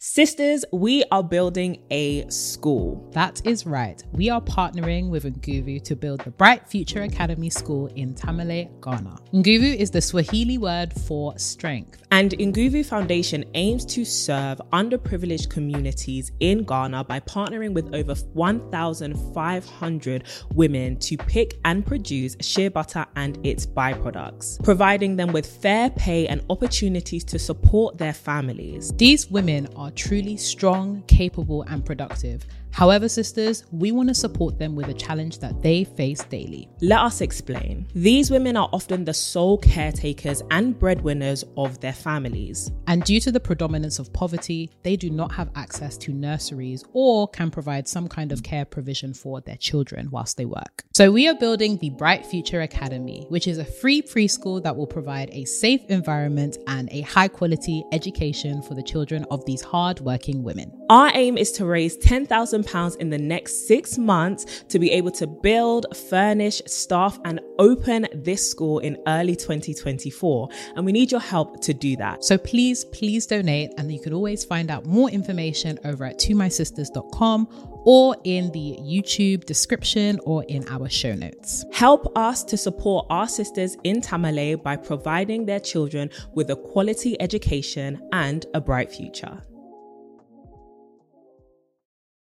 Sisters, we are building a school. That is right. We are partnering with Nguvu to build the Bright Future Academy School in Tamale, Ghana. Nguvu is the Swahili word for strength. And Nguvu Foundation aims to serve underprivileged communities in Ghana by partnering with over 1,500 women to pick and produce shea butter and its byproducts, providing them with fair pay and opportunities to support their families. These women are truly strong, capable, and productive. However, sisters, we want to support them with a challenge that they face daily. Let us explain. These women are often the sole caretakers and breadwinners of their families. And due to the predominance of poverty, they do not have access to nurseries or can provide some kind of care provision for their children whilst they work. So, we are building the Bright Future Academy, which is a free preschool that will provide a safe environment and a high quality education for the children of these hard working women. Our aim is to raise 10,000 pounds in the next six months to be able to build, furnish, staff, and open this school in early 2024. And we need your help to do that. So please, please donate. And you can always find out more information over at tomysisters.com or in the YouTube description or in our show notes. Help us to support our sisters in Tamale by providing their children with a quality education and a bright future.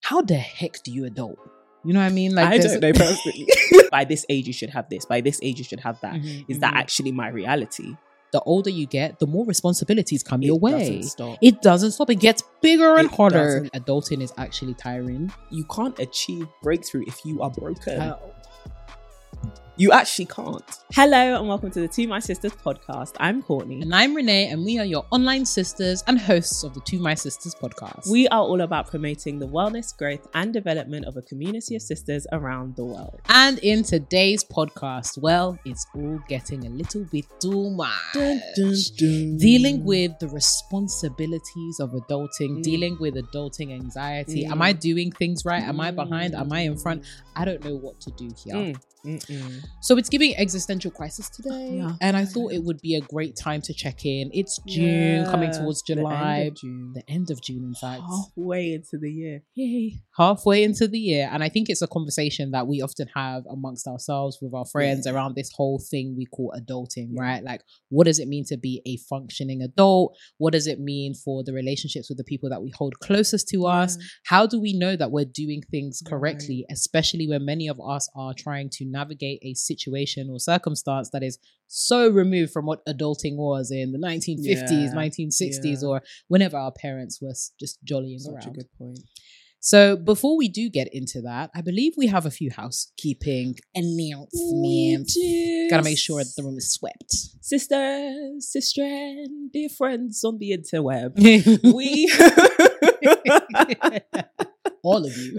How the heck do you adult? You know what I mean? Like I don't know personally. By this age, you should have this. By this age, you should have that. Is Mhm, that mhm. actually my reality? the older you get, the more responsibilities come It your way. doesn't stop. It doesn't stop. It gets bigger and It harder. doesn't. Adulting is actually tiring. You can't achieve breakthrough if you are broken. You actually can't. Hello and welcome to the To My Sisters podcast. I'm Courtney. and I'm Renee, and we are your online sisters and hosts of the To My Sisters podcast. We are all about promoting the wellness, growth, and development of a community of sisters around the world. and in today's podcast, well, it's all getting a little bit too much. Dealing with the responsibilities of adulting, Mm. dealing with adulting anxiety. Am Mm. I doing things right? Am I behind? Am I in front? I don't know what to do here. Mm. So it's giving existential crisis today. Yeah. And I thought it would be a great time to check in. It's June, coming Yeah, towards the end of July. June. The end of June, in fact. Halfway into the year. Yay. Halfway into the year. And I think it's a conversation that we often have amongst ourselves with our friends Yeah. around this whole thing we call adulting, right? Like, what does it mean to be a functioning adult? What does it mean for the relationships with the people that we hold closest to us? How do we know that we're doing things correctly, especially when many of us are trying to navigate a situation or circumstance that is so removed from what adulting was in the 1950s, Yeah, 1960s, yeah. or whenever our parents were just jollying Such around. a good point. So before we do get into that, I believe we have a few housekeeping announcements. Gotta make sure the room is swept. Sisters, sister, and dear friends on the interweb. we All of you.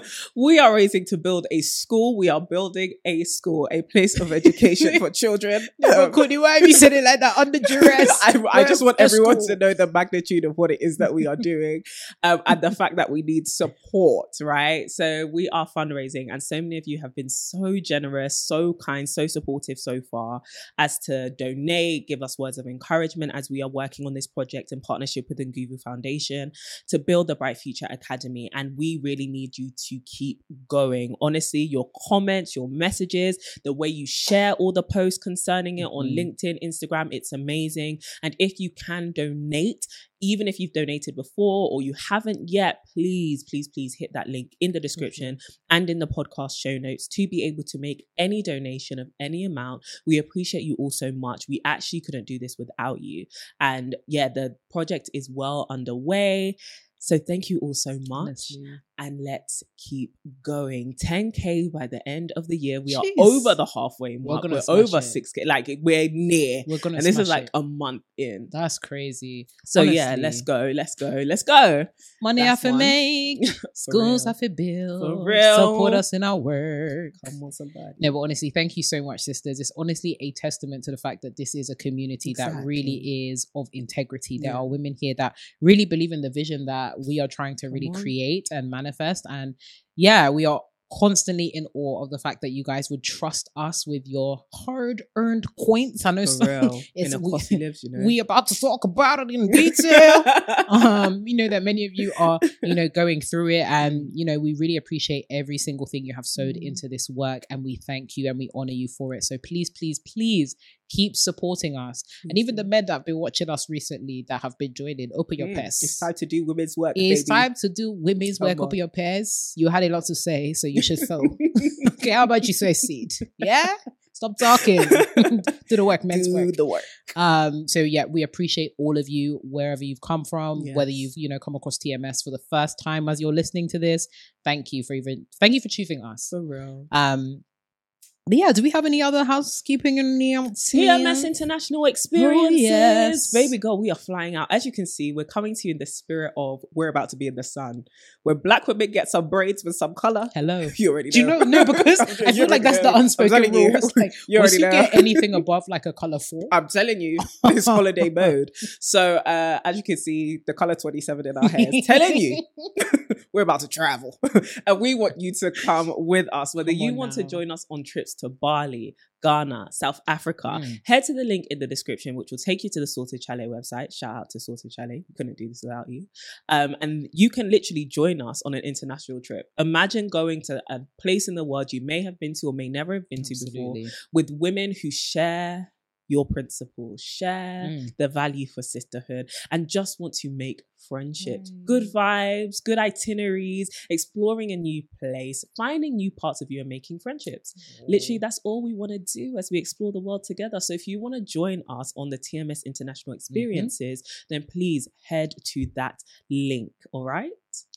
we are raising to build a school. We are building a school, a place of education for children. Um, Courtney, why you said it like that under duress? I, I just want everyone school. to know the magnitude of what it is that we are doing um, and the fact that we need support, right? So we are fundraising, and so many of you have been so generous, so kind, so supportive so far as to donate, give us words of encouragement as we are working on this project in partnership with the Nguvu Foundation to build the Bright Future Academy. And we really need you to keep going. Honestly, your comments, your messages, the way you share all the posts concerning it on Mhm. LinkedIn, Instagram, it's amazing. And if you can donate, even if you've donated before or you haven't yet, please, please, please hit that link in the description and in the podcast show notes to be able to make any donation of any amount. We appreciate you all so much. We actually couldn't do this without you. And yeah, the project is well underway. So thank you all so much. Honestly. and let's keep going. 10k by the end of the year. We are over the halfway We're mark. gonna We're, over it. 6k. Like we're near. We're gonna And this is like it. a month in. That's crazy. So yeah, let's go. Let's go. Let's go. Money That's I fi make, schools I fi build, For real. support us in our work. Come on, somebody. No, but honestly, thank you so much, sisters. It's honestly a testament to the fact that this is a community that really is of integrity. There Yeah. are women here that really believe in the vision that we are trying to really on. create and manifest. And yeah, we are constantly in awe of the fact that you guys would trust us with your hard earned coins. I know For real. it's- a we- lives, you know. we about to talk about it in detail. um, you know that many of you are, you know, going through it, and you know we really appreciate every single thing you have sewed Mm. into this work, and we thank you and we honor you for it. So please, please, please keep supporting us, and even the men that have been watching us recently that have been joining, open your Mm, pairs. It's time to do women's work. It's baby. time to do women's Come work. on. Open your pairs. You had a lot to say, so you should sow. okay, how about you sow a seed? Yeah. Stop talking. do the work, men's do work. the work. Um, so yeah, we appreciate all of you wherever you've come from, whether you've you know come across TMS for the first time as you're listening to this. Thank you for even thank you for choosing us. For real. Um, yeah, do we have any other housekeeping announcements? TMS International Experiences. Oh, yes. Baby girl, we are flying out. As you can see, we're coming to you in the spirit of we're about to be in the sun. When black women get some braids with some color, Hello. you already know. Do you know? No, because I you feel like that's the know. Unspoken you. rule. It's like You once already you know. get anything above like a color four, I'm telling you, it's holiday mode. So, uh, as you can see, the color 27 in our hair is telling you we're about to travel. and we want you to come with us, whether Come you want to join us on trips to Bali, Ghana, South Africa. Mm. Head to the link in the description, which will take you to the Sorted Chale website. Shout out to Sorted Chale. We couldn't do this without you. Um, and you can literally join us on an international trip. Imagine going to a place in the world you may have been to or may never have been to before with women who share your principles, share Mm. the value for sisterhood, and just want to make friendships. Mm. Good vibes, good itineraries, exploring a new place, finding new parts of you and making friendships. Literally, that's all we want to do as we explore the world together. So if you want to join us on the TMS International Experiences, then please head to that link. All right.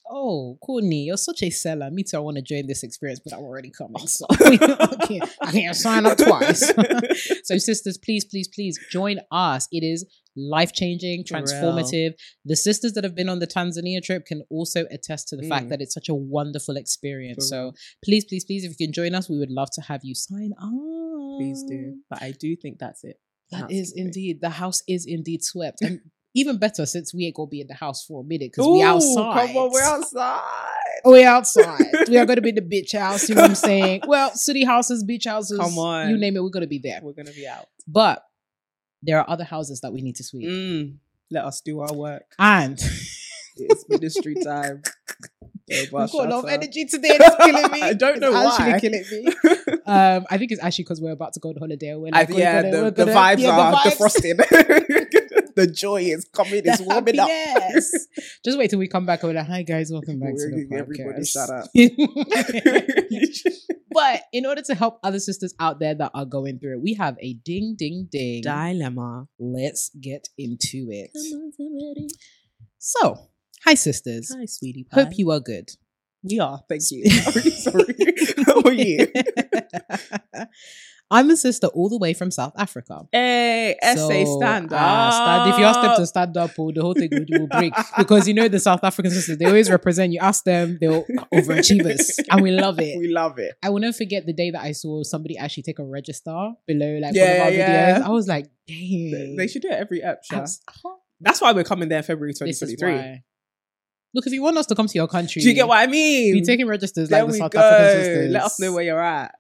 Oh, Courtney, you're such a seller. Me too. I want to join this experience, but I'm already coming. So I can't, I can't sign up twice. so, sisters, please, please, please join us. It is life changing, transformative. The sisters that have been on the Tanzania trip can also attest to the fact Mm. that it's such a wonderful experience. So, please, please, please, if you can join us, we would love to have you sign up. Please do. But I do think that's it. That is indeed the house is indeed swept, and even better since we ain't gonna be in the house for a minute because we outside. Come on, we're outside. We're outside. we are to be in the beach house. You know what I'm saying? Well, city houses, beach houses. Come on. You name it, we're going to be there. We're gonna be out. But there are other houses that we need to sweep. Mm, let us do our work. And It's ministry time. we've got a lot of energy today. It's killing me. I don't know It's why. actually killing me. Um, I think it's actually because we're about to go on holiday. We're I, like, we're yeah, gonna- the, we're gonna- vibes yeah, are the, vibes. The joy is coming. It's The warming up. happiness. Just wait till we come back and we're like, hi guys, welcome back to the podcast. everybody shut up. but in order to help other sisters out there that are going through it, we have a ding, ding, ding. Dilemma. Let's get into it. Come on, somebody. So, hi sisters. Hi, sweetie pie. Hope you are good. We are. Thank you. Sorry. How are you? I'm a sister all the way from South Africa. Hey, essay So, stand up. uh, stand, if you ask them to stand up, oh, the whole thing will, will break. Because you know the South African sisters, they always represent you. Ask them, they'll overachieve us, and we love it. We love it. I will never forget the day that I saw somebody actually take a register below like Yeah, one of our yeah. videos. I was like, dang. they should do it every app. Abs- That's why we're coming there February This is 2023. why. Look, if you want us to come to your country, Do you get what I mean? be taking registers there like the South go. African sisters. Let us know where you're at.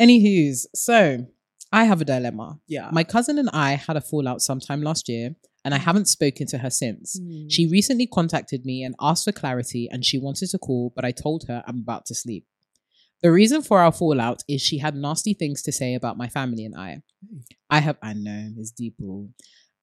Anywho's, so I have a dilemma. Yeah. My cousin and I had a fallout sometime last year, and I haven't spoken to her since. Hmm. She recently contacted me and asked for clarity, and she wanted to call, but I told her I'm about to sleep. The reason for our fallout is she had nasty things to say about my family and I. I have, I know, it's deep. ooh.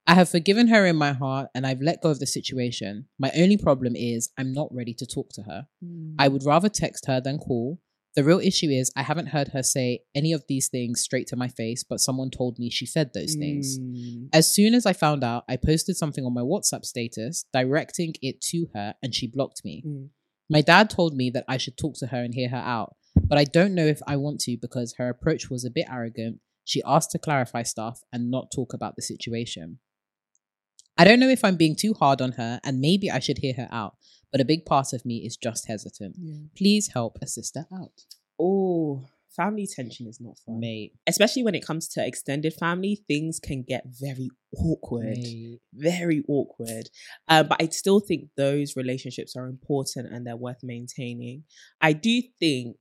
I have forgiven her in my heart and I've let go of the situation. My only problem is I'm not ready to talk to her. Hmm. I would rather text her than call. The real issue is I haven't heard her say any of these things straight to my face, but someone told me she said those things. Hmm. As soon as I found out, I posted something on my WhatsApp status directing it to her and she blocked me. Mm. My dad told me that I should talk to her and hear her out, but I don't know if I want to because her approach was a bit arrogant. She asked to clarify stuff and not talk about the situation. I don't know if I'm being too hard on her and maybe I should hear her out, but a big part of me is just hesitant. Please help a sister out. Oh, family tension is not fun. Mate. Especially when it comes to extended family, things can get very awkward. Mate. Very awkward. Uh, but I still think those relationships are important and they're worth maintaining. I do think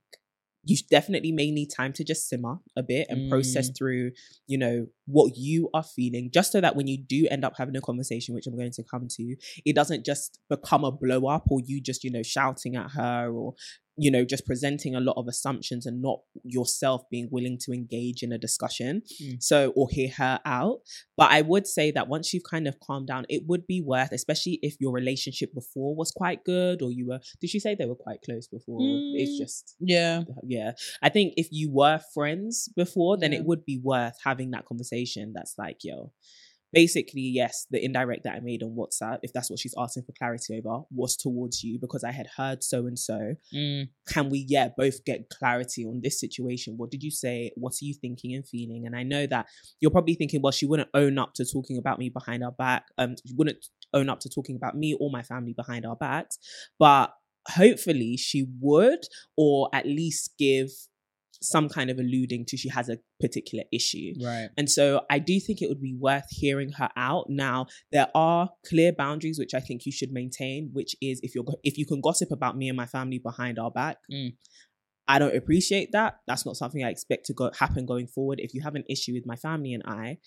you definitely may need time to just simmer a bit and process mm. through, you know, what you are feeling, just so that when you do end up having a conversation, which I'm going to come to, it doesn't just become a blow up or you just, you know, shouting at her or, you know, just presenting a lot of assumptions and not yourself being willing to engage in a discussion. Mm. So, or hear her out. But I would say that once you've kind of calmed down, it would be worth, especially if your relationship before was quite good or you were, did she say they were quite close before? It's Mm. just, Yeah. yeah i think if you were friends before then Yeah. it would be worth having that conversation that's like yo basically yes the indirect that i made on whatsapp if that's what she's asking for clarity over was towards you because i had heard so and so. Mm. can we yeah both get clarity on this situation? What did you say? What are you thinking and feeling? And i know that you're probably thinking well she wouldn't own up to talking about me behind our back um she wouldn't own up to talking about me or my family behind our backs but hopefully she would or at least give some kind of alluding to she has a particular issue Right. and so I do think it would be worth hearing her out. Now, there are clear boundaries which I think you should maintain, which is if you're if you can gossip about me and my family behind our back, Mm. I don't appreciate that. That's not something I expect to go happen going forward. If you have an issue with my family and I,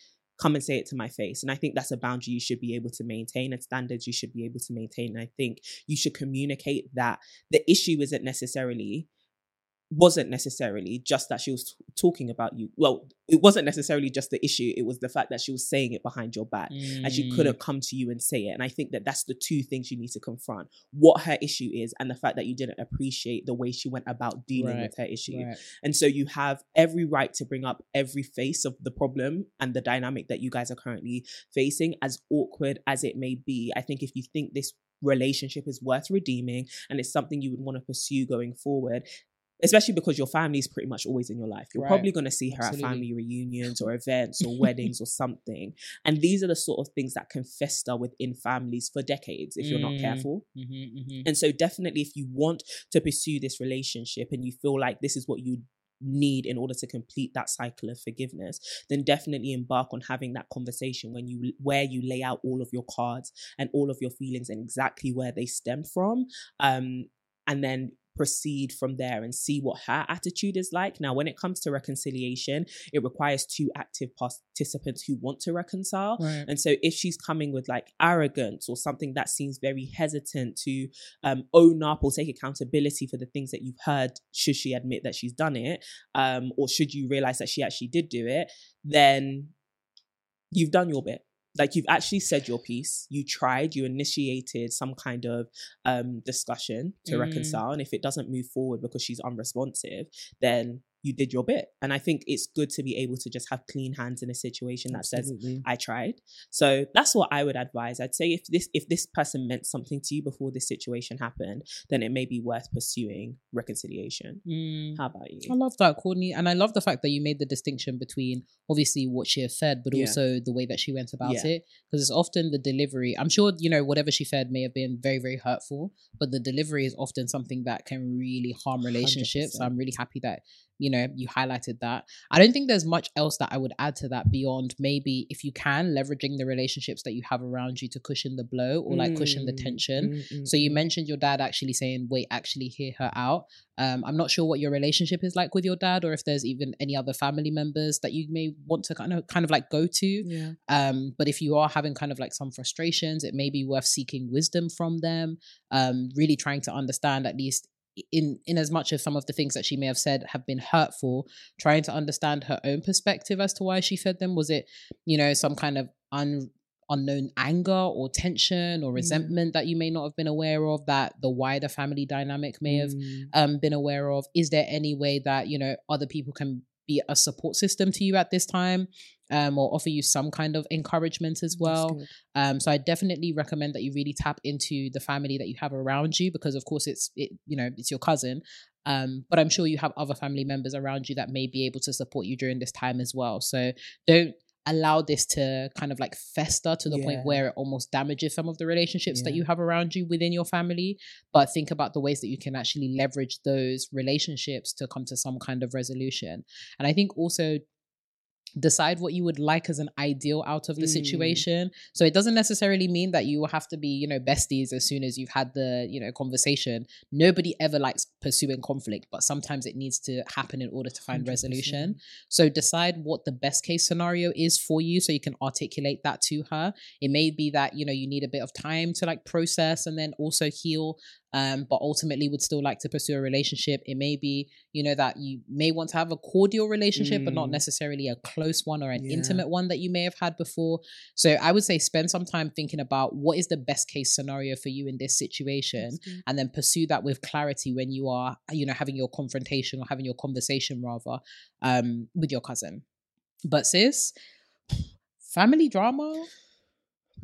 come and say it to my face. And I think that's a boundary you should be able to maintain and standards you should be able to maintain. And I think you should communicate that the issue isn't necessarily wasn't necessarily just that she was t- talking about you. Well, it wasn't necessarily just the issue. It was the fact that she was saying it behind your back and she Mm. couldn't come to you and say it. And I think that that's the two things you need to confront: what her issue is, and the fact that you didn't appreciate the way she went about dealing Right, with her issue. Right. And so you have every right to bring up every face of the problem and the dynamic that you guys are currently facing, as awkward as it may be. I think if you think this relationship is worth redeeming and it's something you would want to pursue going forward. Especially because your family is pretty much always in your life. You're Right. probably going to see her Absolutely. at family reunions or events or weddings or something. And these are the sort of things that can fester within families for decades if you're not Mm. careful. Mm-hmm, mm-hmm. And so, definitely, if you want to pursue this relationship and you feel like this is what you need in order to complete that cycle of forgiveness, then definitely embark on having that conversation when you where you lay out all of your cards and all of your feelings and exactly where they stem from, um, and then proceed from there and see what her attitude is like. Now, when it comes to reconciliation, it requires two active participants who want to reconcile. Right. And so if she's coming with like arrogance or something that seems very hesitant to um, own up or take accountability for the things that you've heard, should she admit that she's done it, um, or should you realize that she actually did do it, then you've done your bit. Like you've actually said your piece, you tried, you initiated some kind of um, discussion to Mm. reconcile. And if it doesn't move forward because she's unresponsive, then you did your bit. And I think it's good to be able to just have clean hands in a situation that says, I tried. So that's what I would advise. I'd say if this if this person meant something to you before this situation happened, then it may be worth pursuing reconciliation. Mm. How about you? I love that, Courtney. And I love the fact that you made the distinction between obviously what she has said, but Yeah. also the way that she went about Yeah. it. Because it's often the delivery. I'm sure, you know, whatever she said may have been very, very hurtful, but the delivery is often something that can really harm relationships. So I'm really happy that, you know, you highlighted that. I don't think there's much else that I would add to that beyond maybe if you can, leveraging the relationships that you have around you to cushion the blow or like cushion the Mm, tension. mm, mm, So you mm. mentioned your dad actually saying, "Wait, actually hear her out." Um, I'm not sure what your relationship is like with your dad, or if there's even any other family members that you may want to kind of kind of like go to. yeah. Um, but if you are having kind of like some frustrations, it may be worth seeking wisdom from them. Um, really trying to understand at least in in as much as some of the things that she may have said have been hurtful, trying to understand her own perspective as to why she said them. Was it, you know, some kind of un unknown anger or tension or Yeah. resentment that you may not have been aware of that the wider family dynamic may have Mm, um been aware of is there any way that you know other people can be a support system to you at this time um, or offer you some kind of encouragement as well. Um, so I definitely recommend that you really tap into the family that you have around you because, of course, it's it you know it's your cousin, um, but I'm sure you have other family members around you that may be able to support you during this time as well. So don't allow this to kind of like fester to the yeah. point where it almost damages some of the relationships yeah. that you have around you within your family. But think about the ways that you can actually leverage those relationships to come to some kind of resolution. And I think also decide what you would like as an ideal out of the mm. situation. So it doesn't necessarily mean that you have to be, you know, besties as soon as you've had the, you know, conversation. Nobody ever likes pursuing conflict, but sometimes it needs to happen in order to find 100%. resolution. So decide what the best case scenario is for you so you can articulate that to her. It may be that, you know, you need a bit of time to like process and then also heal um, but ultimately would still like to pursue a relationship. It may be, you know, that you may want to have a cordial relationship, mm. but not mm. necessarily a close one or an yeah. intimate one that you may have had before. So I would say spend some time thinking about what is the best case scenario for you in this situation, and then pursue that with clarity when you are, you know, having your confrontation or having your conversation rather um, with your cousin. But sis, family drama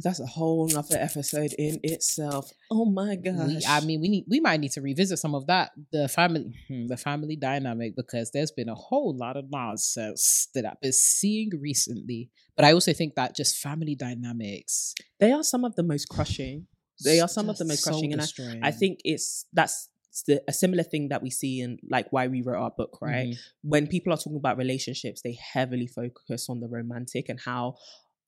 that's a whole nother episode in itself. Oh my gosh. We, I mean, we need we might need to revisit some of that, the family hmm, the family dynamic, because there's been a whole lot of nonsense that I've been seeing recently. But I also think that just family dynamics. They are some of the most crushing. They are some of the most so crushing. Destroying. And I, I think it's that's the, a similar thing that we see in like why we wrote our book, right? Mm-hmm. When people are talking about relationships, they heavily focus on the romantic and how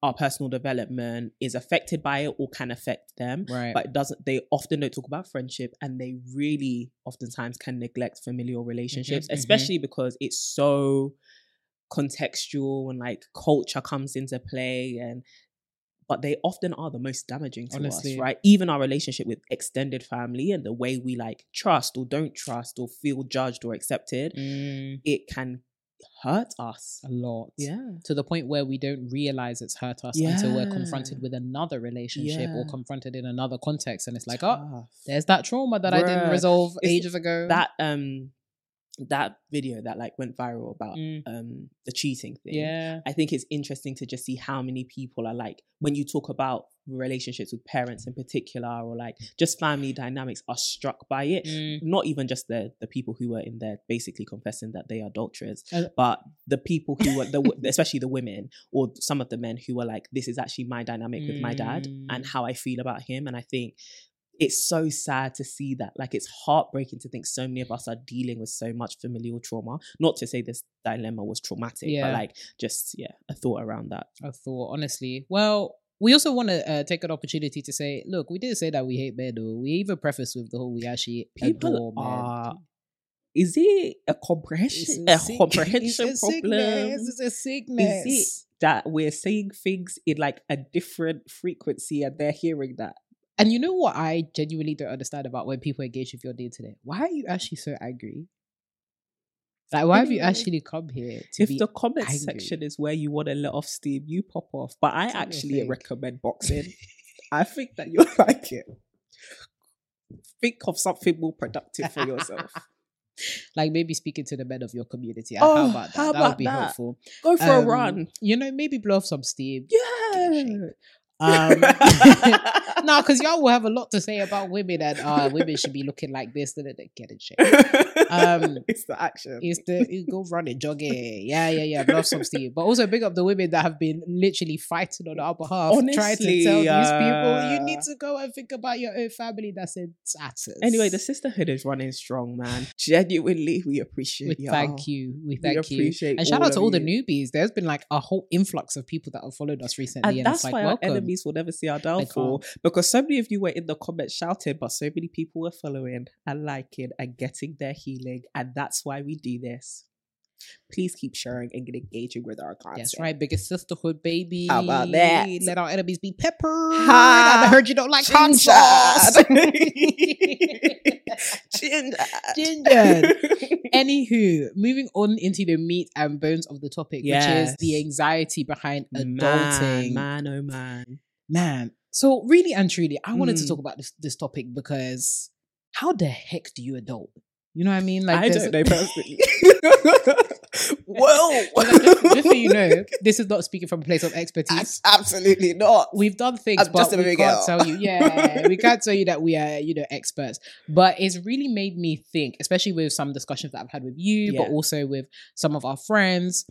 our personal development is affected by it or can affect them. Right. But it doesn't they often don't talk about friendship and they really oftentimes can neglect familial relationships, mm-hmm, especially mm-hmm. because it's so contextual and like culture comes into play and but they often are the most damaging to Honestly. us, right? Even our relationship with extended family and the way we like trust or don't trust or feel judged or accepted, mm. it can hurt us a lot. Yeah. To the point where we don't realize it's hurt us yeah. until we're confronted with another relationship yeah. or confronted in another context. And it's like, oh, Tough. oh, there's that trauma that Bruh. I didn't resolve it's ages ago. That um that video that like went viral about mm. um the cheating thing. Yeah. I think it's interesting to just see how many people are like when you talk about relationships with parents in particular or like just family dynamics are struck by it. Mm. Not even just the the people who were in there basically confessing that they are adulterers, uh, but the people who were the especially the women or some of the men who were like, This is actually my dynamic mm. with my dad and mm. how I feel about him. And I think it's so sad to see that. Like it's heartbreaking to think so many of us are dealing with so much familial trauma. Not to say this dilemma was traumatic, yeah. but like just yeah, a thought around that. A thought, honestly. Well, we also want to uh, take an opportunity to say, look, we didn't say that we hate men, though. We even preface with the whole we actually people are. Is it a comprehension? A, a comprehension it's a problem? Sickness. It's a sickness. Is it that we're saying things in like a different frequency and they're hearing that? And you know what I genuinely don't understand about when people engage with your day today? Why are you actually so angry? Like, why have you actually come here? if the comment angry? section is where you want to let off steam, you pop off. But I actually recommend boxing. I think that you'll like it. Think of something more productive for yourself. like maybe speaking to the men of your community. Oh, how about that? How about that would be that? helpful. Go for um, a run. You know, maybe blow off some steam. Yeah. Um, no, because y'all will have a lot to say about women and uh, women should be looking like this. Then they get in shape. Um, it's the action. It's the it go running, jogging. Yeah, yeah, yeah. Love some Steve, but also big up the women that have been literally fighting on our behalf, Honestly, trying to tell uh, these people you need to go and think about your own family that's in tatters. Anyway, the sisterhood is running strong, man. Genuinely, we appreciate. We y'all. thank you. We thank we you. And shout out to all the newbies. There's been like a whole influx of people that have followed us recently, and, and that's like, why welcome. Enemies will never see our downfall. because so many of you were in the comments shouting, but so many people were following and liking and getting their healing, and that's why we do this. Please keep sharing and get engaging with our content. That's right, biggest sisterhood, baby. How about that? Let our enemies be peppered. Hi. I heard you don't like hot sauce. Ginger. Ginger. Anywho, moving on into the meat and bones of the topic, yes. which is the anxiety behind adulting. Man, man oh man. Man. So really and truly, I wanted mm. to talk about this this topic because how the heck do you adult? You know what I mean? Like I don't know personally. well, just, just so you know, this is not speaking from a place of expertise. absolutely not. We've done things, I'm but we can't girl. tell you. Yeah, we can't tell you that we are, you know, experts. But it's really made me think, especially with some discussions that I've had with you, but also with some of our friends.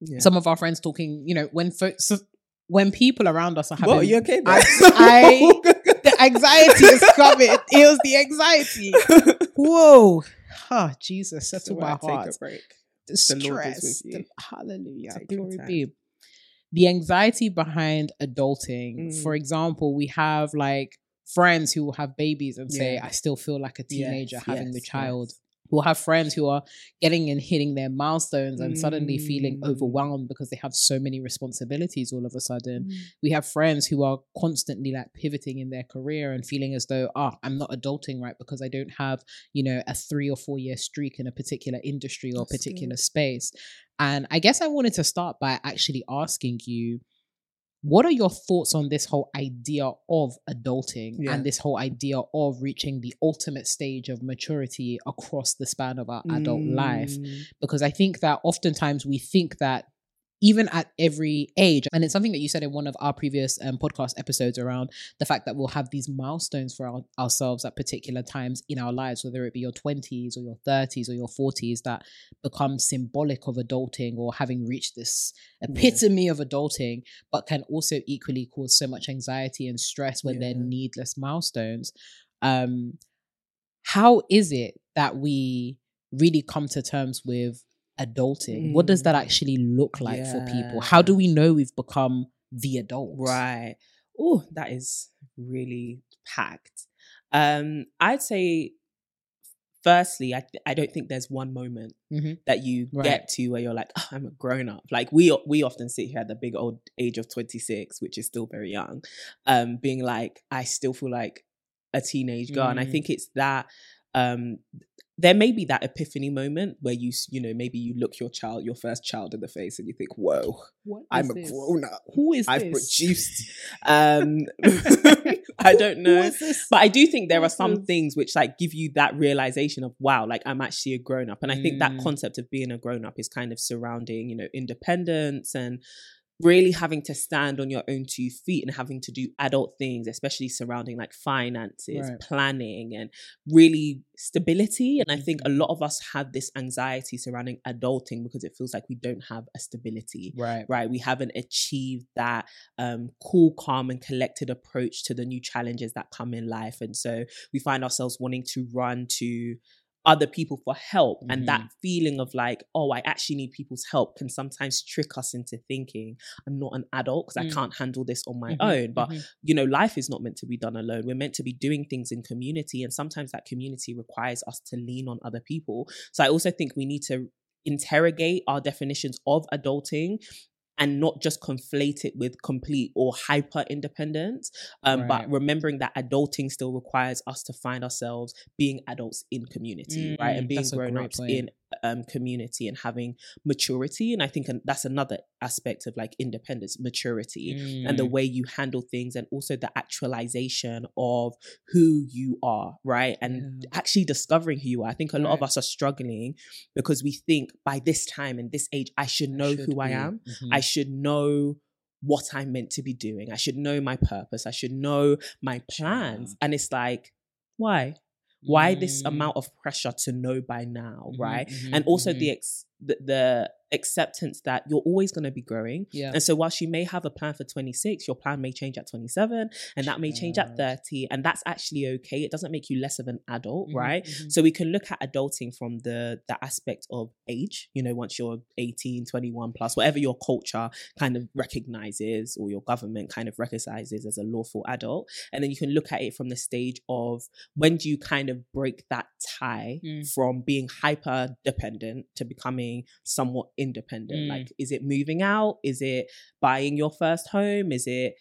Yeah. Some of our friends talking, you know, when folks, when people around us are having What, are you okay? I- I- anxiety is coming. It was the anxiety. Whoa. Oh, Jesus, settle my Take heart. a break. The The Lord is with stress. the- hallelujah. Take Glory be. The anxiety behind adulting. Mm. For example, we have like friends who will have babies and say, I still feel like a teenager Yes, having the child. yes. We'll have friends who are getting and hitting their milestones and suddenly feeling Mm. overwhelmed because they have so many responsibilities all of a sudden Mm. we have friends who are constantly like pivoting in their career and feeling as though ah i'm not adulting right because i don't have you know a three or four year streak in a particular industry or That's particular good. space and i guess i wanted to start by actually asking you what are your thoughts on this whole idea of adulting Yeah. and this whole idea of reaching the ultimate stage of maturity across the span of our adult life Mm. because I think that oftentimes we think that even at every age, and it's something that you said in one of our previous um, podcast episodes around the fact that we'll have these milestones for our, ourselves at particular times in our lives, whether it be your 20s or your 30s or your 40s, that become symbolic of adulting or having reached this epitome of adulting, but can also equally cause so much anxiety and stress when they're needless milestones. Um, how is it that we really come to terms with adulting? What does that Mm. actually look like for people? How do we know we've become the adult? Right. Oh, that is really packed. Um, I'd say, firstly, I th- I don't think there's one moment Mhm. that you Right. get to where you're like, oh, I'm a grown up. Like we we often sit here at the big old age of 26, which is still very young, um, being like, I still feel like a teenage girl, and I Mm. think it's that. Um, there may be that epiphany moment where you you know maybe you look your child your first child in the face and you think whoa i'm a this? grown up Who is this? I've this? produced. Um, I don't know, is this? but I do think there are some things which like give you that realization of wow, like I'm actually a grown up, and I think that Mm. concept of being a grown up is kind of surrounding you know independence and really having to stand on your own two feet and having to do adult things especially surrounding like finances Right. planning and really stability and i think a Mhm. lot of us have this anxiety surrounding adulting because it feels like we don't have a stability right. right we haven't achieved that um, cool calm and collected approach to the new challenges that come in life and so we find ourselves wanting to run to other people for help and that feeling of like oh i actually need people's help can sometimes trick us into thinking i'm not an adult because Mm. i can't handle this on my Mhm, own but mhm. you know life is not meant to be done alone we're meant to be doing things in community and sometimes that community requires us to lean on other people so i also think we need to interrogate our definitions of adulting and not just conflate it with complete or hyper independence um, Right. but remembering that adulting still requires us to find ourselves being adults in community right Mm, and being that's a great grown-ups point. in um, community and having maturity and i think that's another aspect of like independence maturity and the Mm. way you handle things and also the actualization of who you are right and actually discovering who you are. I think a lot of us are struggling because we think by this time and this age i should know should who i be. am. Mhm. i should know what i'm meant to be doing. I should know my purpose. I should know my plans. And it's like why why this Mm. amount of pressure to know by now Mhm, right mhm, and also mhm. the ex the, the acceptance that you're always going to be growing yeah. and so whilst you may have a plan for 26 your plan may change at 27 and that may change at 30 and that's actually okay it doesn't make you less of an adult Mhm, right mhm. so we can look at adulting from the the aspect of age you know once you're 18 21 plus whatever your culture kind of recognizes or your government kind of recognizes as a lawful adult and then you can look at it from the stage of when do you kind of break that tie Mm. from being hyper dependent to becoming somewhat independent Mm. like is it moving out is it buying your first home is it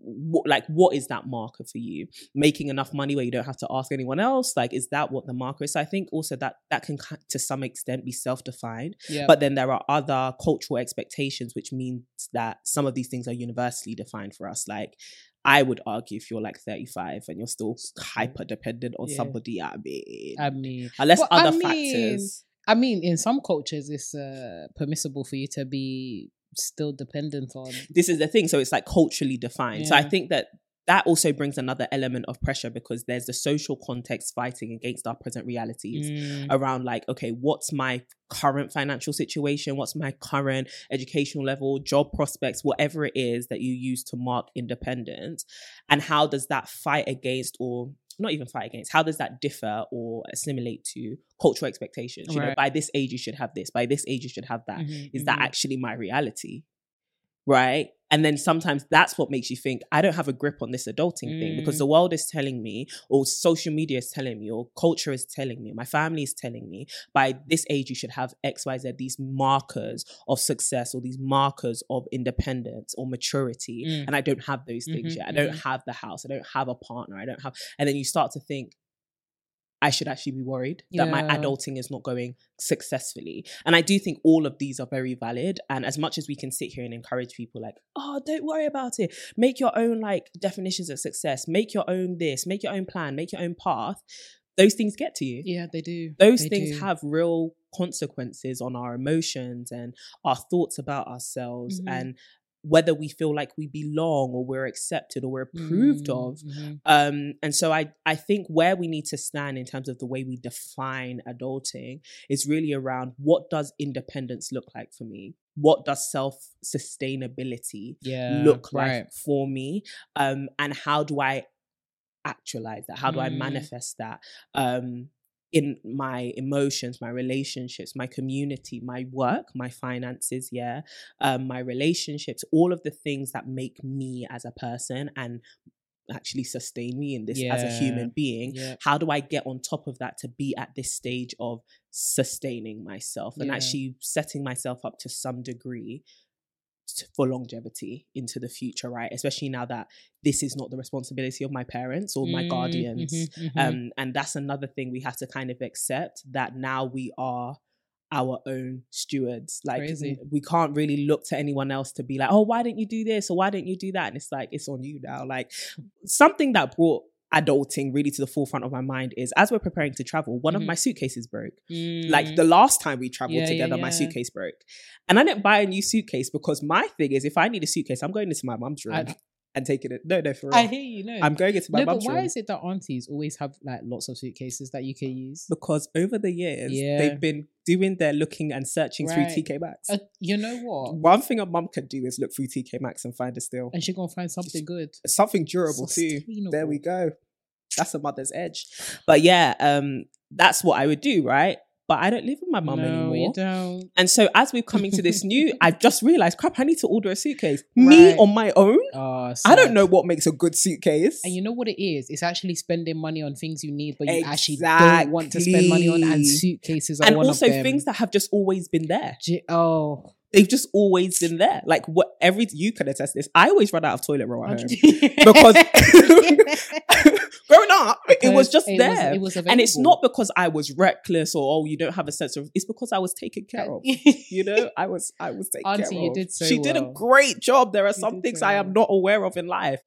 what, like what is that marker for you making enough money where you don't have to ask anyone else like is that what the marker is so i think also that that can to some extent be self-defined yeah. but then there are other cultural expectations which means that some of these things are universally defined for us like I would argue if you're like 35 and you're still hyper dependent on Yeah. somebody, I mean, I mean, unless Well, I other mean, factors. I mean, in some cultures, it's uh, permissible for you to be still dependent on. This is the thing. So it's like culturally defined. So I think that that also brings another element of pressure because there's the social context fighting against our present realities. Mm, around like okay what's my current financial situation what's my current educational level job prospects whatever it is that you use to mark independence and how does that fight against or not even fight against how does that differ or assimilate to cultural expectations you know by this age you should have this by this age you should have that. Is mhm, that mhm. actually my reality right and then sometimes that's what makes you think i don't have a grip on this adulting thing because Mm. the world is telling me or social media is telling me or culture is telling me my family is telling me by this age you should have xyz these markers of success or these markers of independence or maturity Mm. and i don't have those things Mhm, yet i don't mhm. have the house i don't have a partner i don't have and then you start to think I should actually be worried that my adulting is not going successfully. And I do think all of these are very valid. And as much as we can sit here and encourage people, like, oh, don't worry about it, make your own like definitions of success, make your own this, make your own plan, make your own path, those things get to you. Yeah, they do. Those They things do. have real consequences on our emotions and our thoughts about ourselves Mhm. and whether we feel like we belong or we're accepted or we're approved Mm, of mhm. um and so i i think where we need to stand in terms of the way we define adulting is really around what does independence look like for me what does self sustainability Yeah, look right. like for me um and how do i actualize that how do i Mm. manifest that um in my emotions my relationships my community my work my finances yeah um my relationships all of the things that make me as a person and actually sustain me in this as a human being Yeah. how do i get on top of that to be at this stage of sustaining myself and Yeah. actually setting myself up to some degree for longevity into the future right? Especially now that this is not the responsibility of my parents or my Mm, guardians. mhm, mhm. um and that's another thing we have to kind of accept that now we are our own stewards. Like Crazy. we can't really look to anyone else to be like oh why didn't you do this or why didn't you do that? And it's like it's on you now. Like something that brought adulting really to the forefront of my mind is as we're preparing to travel one of Mhm. my suitcases broke like Mm. the last time we traveled Yeah, yeah, together my suitcase broke and i didn't buy a new suitcase because my thing is if i need a suitcase i'm going into my mum's room I- and taking it no no for real I hear you. No, i'm going into my no, but why room is it that aunties always have like lots of suitcases that you can use? because over the years Yeah. they've been doing their looking and searching Right. through TK Maxx. Uh, you know what? One thing a mum can do is look through TK Maxx and find a steal. And she's gonna find something good. Something durable too. There we go. That's a mother's edge. But yeah, um, that's what I would do, right? But I don't live with my mum no, anymore. you don't. And so as we're coming to this new, I've just realized, crap, I need to order a suitcase. Me on my own. Oh, I don't know what makes a good suitcase. And you know what it is? It's actually spending money on things you need, but you actually don't want to spend money on. And suitcases are and also things that have just always been there. J- oh, They've just always been there. Like what every you can attest this. I always run out of toilet roll at home. because Growing up, it was just it there. it was and it's not because I was reckless or oh, you don't have a sense of it's because I was taken uh, care of. You know, I was I was taken Auntie, care you of. did so she did a great job. There are You some things so I am well. not aware of in life.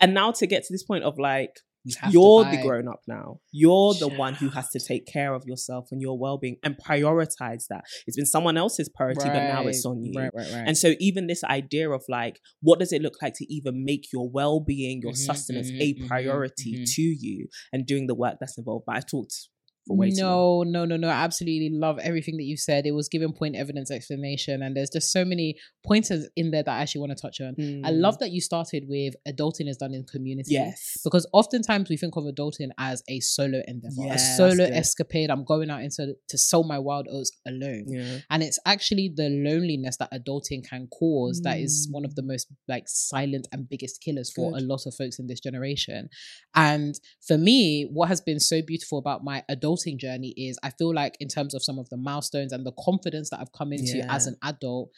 And now to get to this point of like You you're the grown up now. You're the one who has to take care of yourself and your well being and prioritize that. It's been someone else's priority, but now it's on you. Right, right, right. And so even this idea of like, what does it look like to even make your well-being, your Mhm, sustenance mhm, a mhm, priority mhm. to you and doing the work that's involved? But I've talked for way no, no, no, no. I absolutely love everything that you said. It was given point evidence explanation, and there's just so many pointers in there that I actually want to touch on. I Mm. love that you started with adulting is done in community. Yes. Because oftentimes we think of adulting as a solo endeavor, a solo escapade. I'm going out into to sow my wild oats alone. Yeah. And it's actually the loneliness that adulting can cause that is one of Mm. the most like silent and biggest killers for Good. a lot of folks in this generation. And for me, what has been so beautiful about my adulting journey is I feel like in terms of some of the milestones and the confidence that I've come into as an adult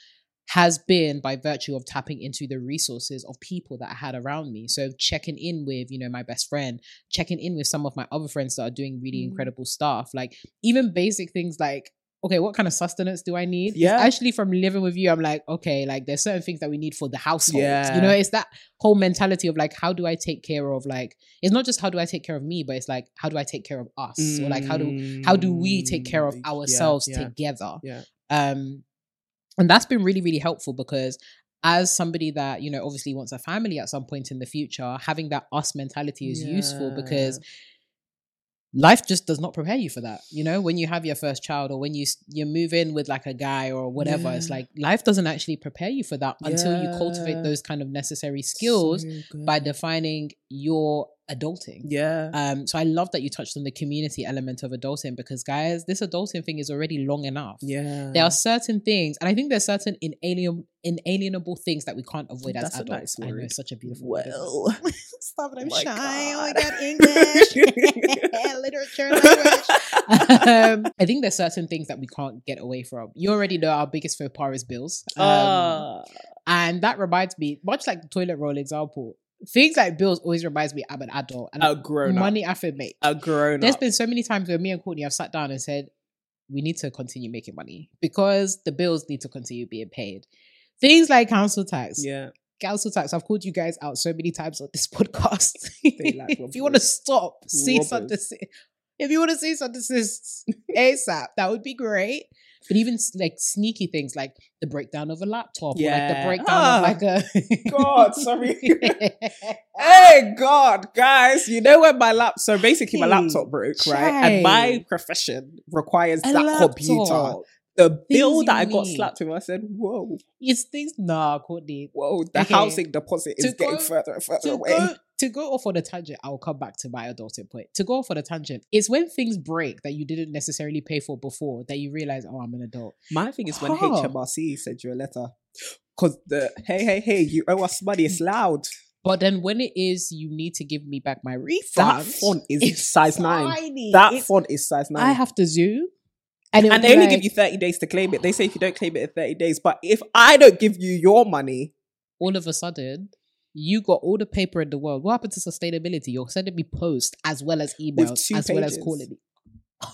has been by virtue of tapping into the resources of people that I had around me. So checking in with, you know, my best friend, checking in with some of my other friends that are doing really Mm. incredible stuff. Like even basic things like okay, what kind of sustenance do I need? It's Yeah. actually from living with you, I'm like, okay, like there's certain things that we need for the household. Yeah. You know, it's that whole mentality of like, how do I take care of like, it's not just how do I take care of me, but it's like, how do I take care of us? Or like, how do how do we take care of Mm, yeah, ourselves yeah, together? Yeah. Um, and that's been really, really helpful because as somebody that, you know, obviously wants a family at some point in the future, having that us mentality is useful because life just does not prepare you for that. You know, when you have your first child or when you you move in with like a guy or whatever, it's like life doesn't actually prepare you for that until you cultivate those kind of necessary skills So by defining your adulting. yeah. Um, so I love that you touched on the community element of adulting because guys, this adulting thing is already long enough. yeah. There are certain things, and I think there's certain inalien inalienable things that we can't avoid as That's a adults. nice I know it's such a beautiful word. isn't it? well. Stop it, I'm Oh shy. Oh my God. god, English, literature, language. um, I think there's certain things that we can't get away from. You already know our biggest faux pas is bills. Um, Ah. and that reminds me, much like the toilet roll example, things like bills always reminds me I'm an adult and a grown up. money I can make. A grown There's up. been so many times where me and Courtney have sat down and said, we need to continue making money because the bills need to continue being paid. Things like council tax. yeah. Council tax. I've called you guys out so many times on this podcast. If you want to stop, see something. If you want to see something ASAP, that would be great. But even like sneaky things like the breakdown of a laptop, or like the breakdown Ah, of like a God, sorry. Hey God, guys, you know when my laptop so basically my laptop broke, right? And my profession requires A that computer. laptop. The bill that I got need. slapped with, I said, Whoa, It's things. Nah, Courtney. whoa, the Okay. housing deposit is To getting go- further and further away. go to go off on a tangent, I'll come back to my adulting point. To go off on a tangent, it's when things break that you didn't necessarily pay for before that you realize, oh, I'm an adult. My thing is when Huh. HMRC sent you a letter. Cause the hey, hey, hey, you owe us money, it's loud. But then when it is, you need to give me back my refund. That font is size nine. That It's- font is size nine. I have to zoom, and, and they only like, give you 30 days to claim it. They say if you don't claim it in 30 days, but if I don't give you your money, all of a sudden. You got all the paper in the world. What happened to sustainability? You're sending me posts as well as emails, as well as pages. calling me.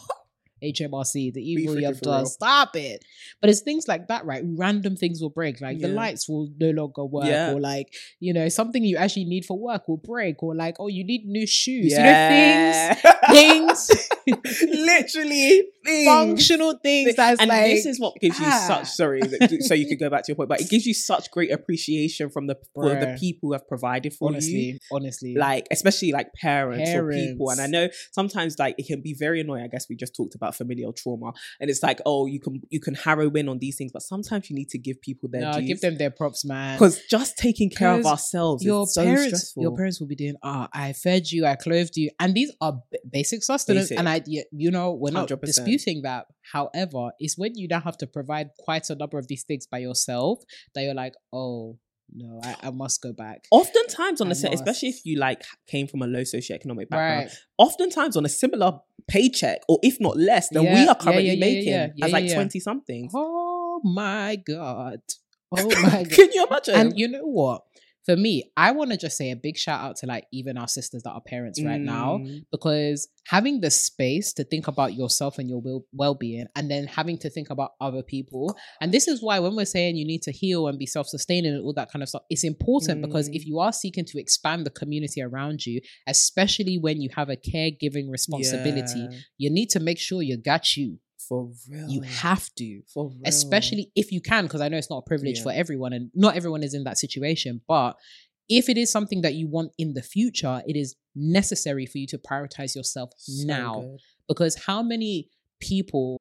HMRC, the evil you have done. Stop it. But it's things like that, right? Random things will break. Like the lights will no longer work, Yeah. or like, you know, something you actually need for work will break, or like, oh, you need new shoes. yeah. You know, things, things, literally things. functional things that's and like, this is what gives you ah. such sorry so you could go back to your point but it gives you such great appreciation from the for the people who have provided for you honestly, honestly. like especially like parents, or people and i know sometimes like it can be very annoying i guess we just talked about familial trauma and it's like oh you can you can harrow in on these things but sometimes you need to give people their no, give them their props, man. because just taking care of ourselves your is so parents, stressful your parents will be doing, ah, I fed you, I clothed you, and these are b- basic sustenance. Basic. And I, you know, we're not 100%. disputing that. However, it's when you now have to provide quite a number of these things by yourself that you're like, oh no, I, I must go back. oftentimes on I the set especially if you like came from a low socioeconomic background Right. oftentimes on a similar paycheck or if not less than we Yeah, yeah, are currently yeah, yeah, making as like yeah, yeah. 20 something Oh my god. Oh my god. can you imagine And you know what? For me, I want to just say a big shout out to like even our sisters that are parents right now Mm, because having the space to think about yourself and your will well-being and then having to think about other people and this is why when we're saying you need to heal and be self-sustaining and all that kind of stuff it's important because Mm. if you are seeking to expand the community around you especially when you have a caregiving responsibility yeah, you need to make sure you got you for real you have to for real. especially if you can because i know it's not a privilege Yeah. for everyone and not everyone is in that situation but if it is something that you want in the future it is necessary for you to prioritize yourself So now good. because how many people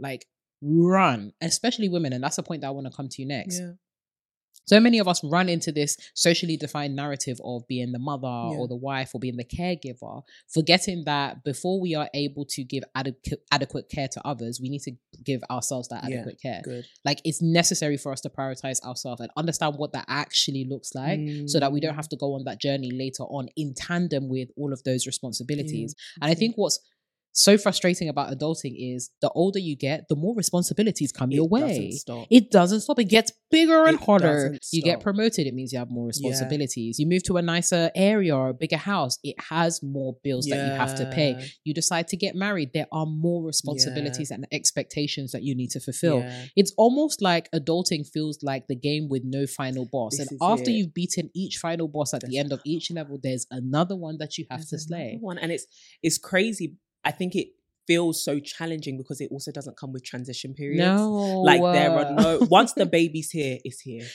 like run, especially women, and that's the point that I want to come to you next. So many of us run into this socially defined narrative of being the mother Yeah. or the wife or being the caregiver, forgetting that before we are able to give adequate adequate care to others, we need to give ourselves that Yeah, adequate care. Good. Like it's necessary for us to prioritize ourselves and understand what that actually looks like so that we don't Mm. have to go on that journey later on in tandem with all of those responsibilities. And I think what's so frustrating about adulting is the older you get, the more responsibilities come your It way. doesn't stop. It doesn't stop. It gets bigger and It harder. You get promoted, it means you have more Yeah. responsibilities. You move to a nicer area or a bigger house, it has more bills that you have to pay. You decide to get married, there are more responsibilities and expectations that you need to fulfill. Yeah. It's almost like adulting feels like the game with no final boss. This and after it. you've beaten each final boss at the end of each level, there's another one that you have to There's slay. One. And it's it's crazy. I think it feels so challenging because it also doesn't come with transition periods. No, Like there are no once the baby's here, it's here.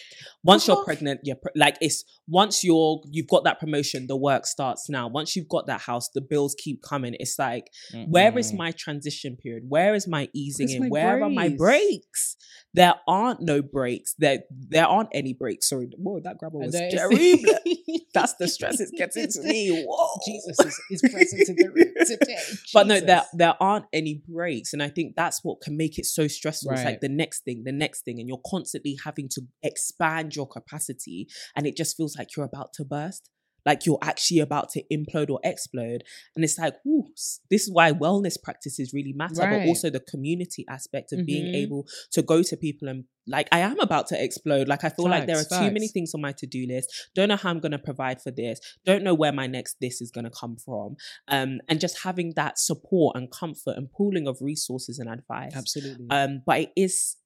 Once you're pregnant, you're pre- like it's once you're you've got that promotion, the work starts now. Once you've got that house, the bills keep coming. It's like where is my transition period? Where is my easing Where's in? my Where are my breaks? There aren't no breaks. There there aren't any breaks. Sorry, whoa, that grabber was terrible. That's the stress it's getting to me. Whoa. Jesus is, is present in the room today. But no, there there aren't any breaks, and I think that's what can make it so stressful. It's like the next thing, the next thing, and you're constantly having to expand your capacity, and it just feels like you're about to burst, like you're actually about to implode or explode. And it's like, whoo, s- this is why wellness practices really matter, Right. but also the community aspect of being Mhm. able to go to people and like I am about to explode. Like I feel like there are Facts, too many things on my to-do list. Don't know how I'm gonna provide for this. Don't know where my next this is gonna come from um, and just having that support and comfort and pooling of resources and advice. Absolutely. Um, but it is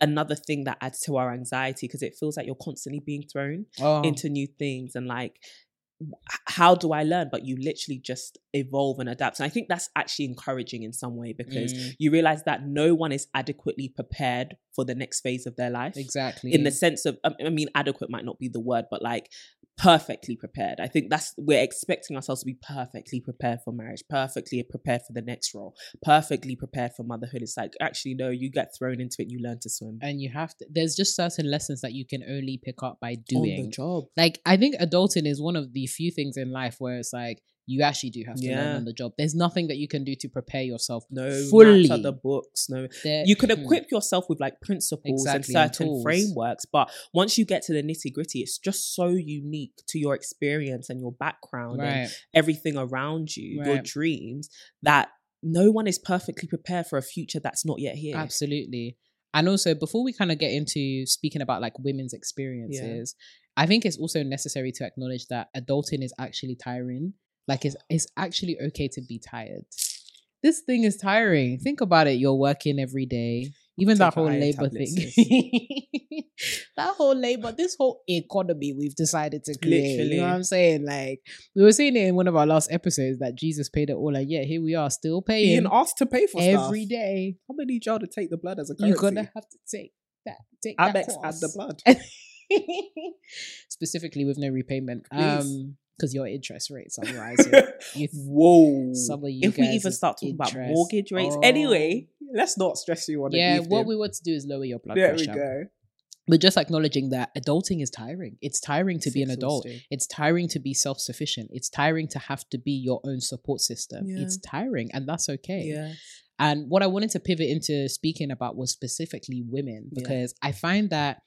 another thing that adds to our anxiety because it feels like you're constantly being thrown oh, into new things and like how do I learn? But you literally just evolve and adapt. And I think that's actually encouraging in some way because Mm. you realize that no one is adequately prepared for the next phase of their life exactly. in the sense of I mean adequate might not be the word but like perfectly prepared. I think that's we're expecting ourselves to be perfectly prepared for marriage, perfectly prepared for the next role, perfectly prepared for motherhood. It's like actually no, you get thrown into it, you learn to swim. and you have to. There's just certain lessons that you can only pick up by On the job. Like I think adulting is one of the few things in life where it's like you actually do have to learn on the job. There's nothing that you can do to prepare yourself No fully. the books, no There- you can Hmm. equip yourself with like principles Exactly, and and certain tools. frameworks, but once you get to the nitty gritty, it's just so unique to your experience and your background and everything around you, your dreams, that no one is perfectly prepared for a future that's not yet here. Absolutely. And also, before we kind of get into speaking about like women's experiences, I think it's also necessary to acknowledge that adulting is actually tiring. Like, it's, it's actually okay to be tired. This thing is tiring. Think about it. You're working every day. Even that Take a whole labor thing. that whole labor, this whole economy we've decided to create. You know what I'm saying? Like, we were saying it in one of our last episodes that Jesus paid it all. And yet, here we are still paying Being asked to pay for every stuff. day. I'm gonna need y'all to take the blood as a You're gonna have to take that. Take that Amex add the blood. Specifically with no repayment. Please. Um, because your interest rates are rising. You Whoa! you if we even start talking about mortgage rates, Oh. anyway, let's not stress you on yeah, what we want to do is lower your blood there pressure. we go. But just acknowledging that adulting is tiring. It's tiring to It's be an adult. It's tiring to be self sufficient. It's tiring to have to be your own support system. Yeah. It's tiring, and that's okay. Yeah, And what I wanted to pivot into speaking about was specifically women, Yeah. because I find that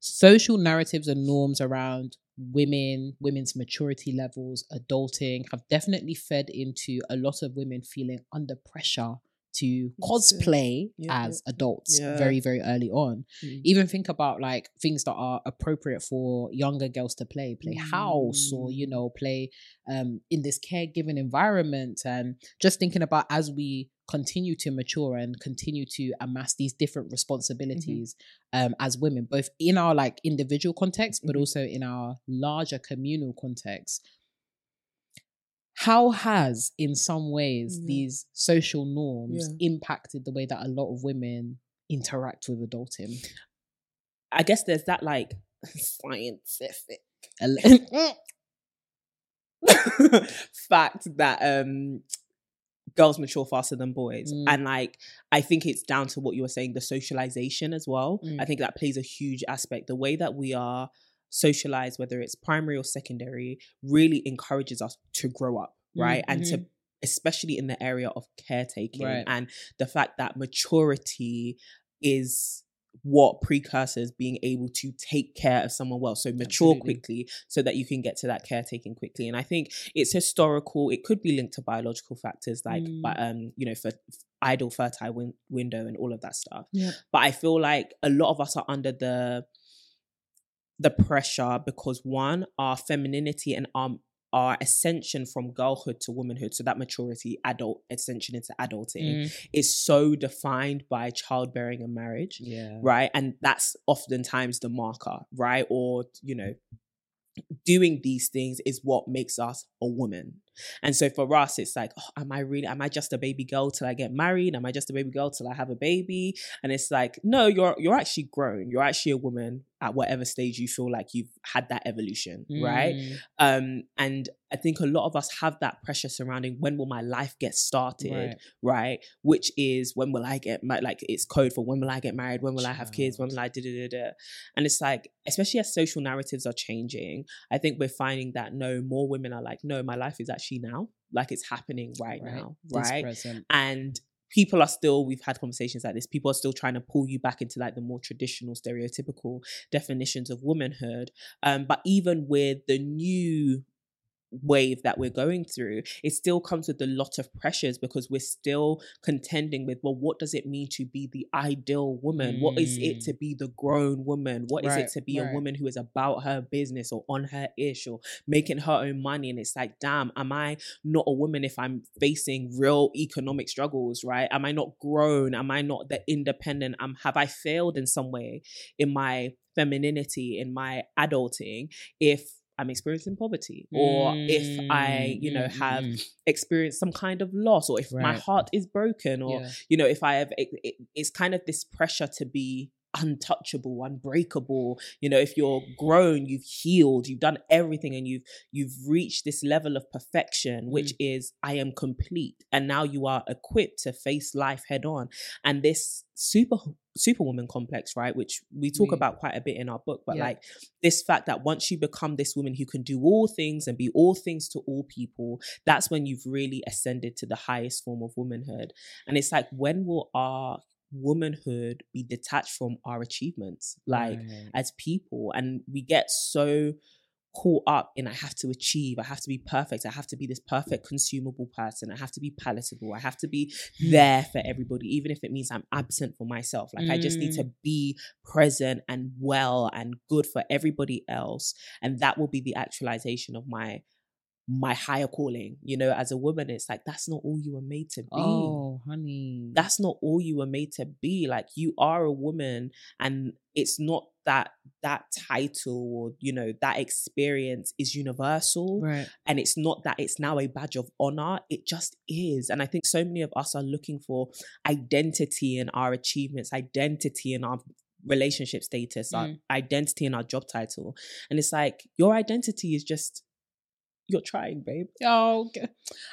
social narratives and norms around women, women's maturity levels, adulting have definitely fed into a lot of women feeling under pressure to cosplay Yeah, as adults Yeah. very, very early on. Mm. Even think about like things that are appropriate for younger girls to play, play house or, you Mm. know, play um, in this caregiving environment. And just thinking about as we continue to mature and continue to amass these different responsibilities um, as women, both in our like individual context, but Mhm. also in our larger communal context. How has, in some ways, Yeah. these social norms Yeah. impacted the way that a lot of women interact with adulting? I guess there's that like scientific fact that um girls mature faster than boys Mm. and like i think it's down to what you were saying the socialization as well Mm. i think that plays a huge aspect the way that we are socialized whether it's primary or secondary really encourages us to grow up right and to mhm. especially in the area of caretaking Right. and the fact that maturity is what precursors being able to take care of someone well so mature Absolutely. quickly so that you can get to that caretaking quickly and i think it's historical it could be linked to biological factors like Mm. but um you know for idle fertile win- window and all of that stuff Yeah. but i feel like a lot of us are under the the pressure because one our femininity and our our ascension from girlhood to womanhood so that maturity adult ascension into adulting Mm. is so defined by childbearing and marriage Yeah. right and that's oftentimes the marker right or you know doing these things is what makes us a woman and so for us it's like oh, am i really am i just a baby girl till i get married? Am i just a baby girl till i have a baby? And it's like no you're you're actually grown. You're actually a woman at whatever stage you feel like you've had that evolution right? Mm. um and i think a lot of us have that pressure surrounding when will my life get started Right. right? Which is when will i get ma- like it's code for when will i get married? When will i have kids? When will i da da da da. And it's like especially as social narratives are changing i think we're finding that no more women are like no my life is actually now like it's happening right, now right? and people are still we've had conversations like this people are still trying to pull you back into like the more traditional stereotypical definitions of womanhood. Um but even with the new wave that we're going through it still comes with a lot of pressures because we're still contending with well what does it mean to be the ideal woman? What is it Mm. to be the grown woman? What is Right, it to be right. a woman who is about her business or on her ish or making her own money? And it's like damn am i not a woman if i'm facing real economic struggles right? Am i not grown? Am i not the independent? Um have i failed in some way in my femininity in my adulting? If i'm experiencing poverty or if i you know Mm, mm, have mm, experienced some kind of loss or if my heart is broken or Yeah. you know if i have it, it, it's kind of this pressure to be untouchable unbreakable. You know if you're grown you've healed you've done everything and you've you've reached this level of perfection which mm. is i am complete and now you are equipped to face life head on. And this super superwoman complex right which we talk We- about quite a bit in our book but Yeah. like this fact that once you become this woman who can do all things and be all things to all people that's when you've really ascended to the highest form of womanhood. And it's like when will our womanhood be detached from our achievements like Right. as people and we get so caught up in I have to achieve, I have to be perfect, I have to be this perfect consumable person, I have to be palatable, I have to be there for everybody, even if it means I'm absent for myself. Like I just need to mm. be present and well and good for everybody else. And that will be the actualization of my my higher calling. You know, as a woman, it's like that's not all you were made to be Oh, honey. that's not all you were made to be like you are a woman and it's not that that title or you know that experience is universal right. and it's not that it's now a badge of honor it just is and i think so many of us are looking for identity in our achievements identity in our relationship status our Mm. identity in our job title and it's like your identity is just you're trying babe Oh, okay.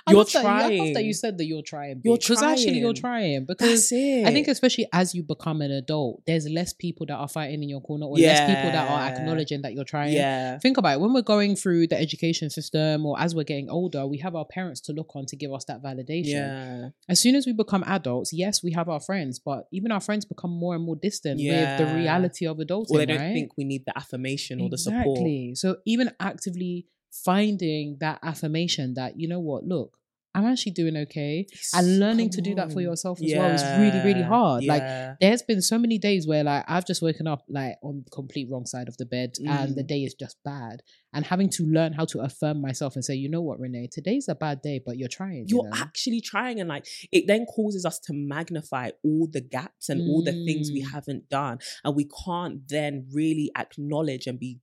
I You're love that you- I love that you said that you're trying. You're Because actually, you're trying. Because I think, especially as you become an adult, there's less people that are fighting in your corner, or less people that are acknowledging that you're trying. yeah Think about it. When we're going through the education system, or as we're getting older, we have our parents to look on to give us that validation. yeah As soon as we become adults, yes, we have our friends, but even our friends become more and more distant with the reality of adulting. or they don't right? think we need the affirmation or the support Exactly. So even actively finding that affirmation that, you know what, look, I'm actually doing okay. And learning to come do that for yourself as well is really, really Yeah, hard. Like there's been so many days where like I've just woken up like on the complete wrong side of the bed and the Mm. day is just bad. And having to learn how to affirm myself and say, you know what, Renee, today's a bad day, but you're trying. you you're know? actually trying and like it then causes us to magnify all the gaps and all the things we Mm. haven't done and we can't then really acknowledge and be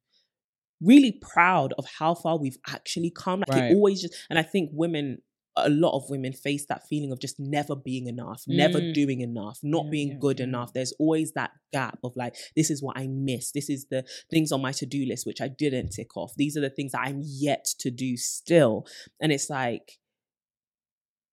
really proud of how far we've actually come like Right. it always just and i think women a lot of women face that feeling of just never being enough, never Mm. doing enough, not Yeah, being yeah, good yeah. enough. There's always that gap of like, this is what I missed. This is the things on my to do list which I didn't tick off. These are the things that I'm yet to do still. And it's like,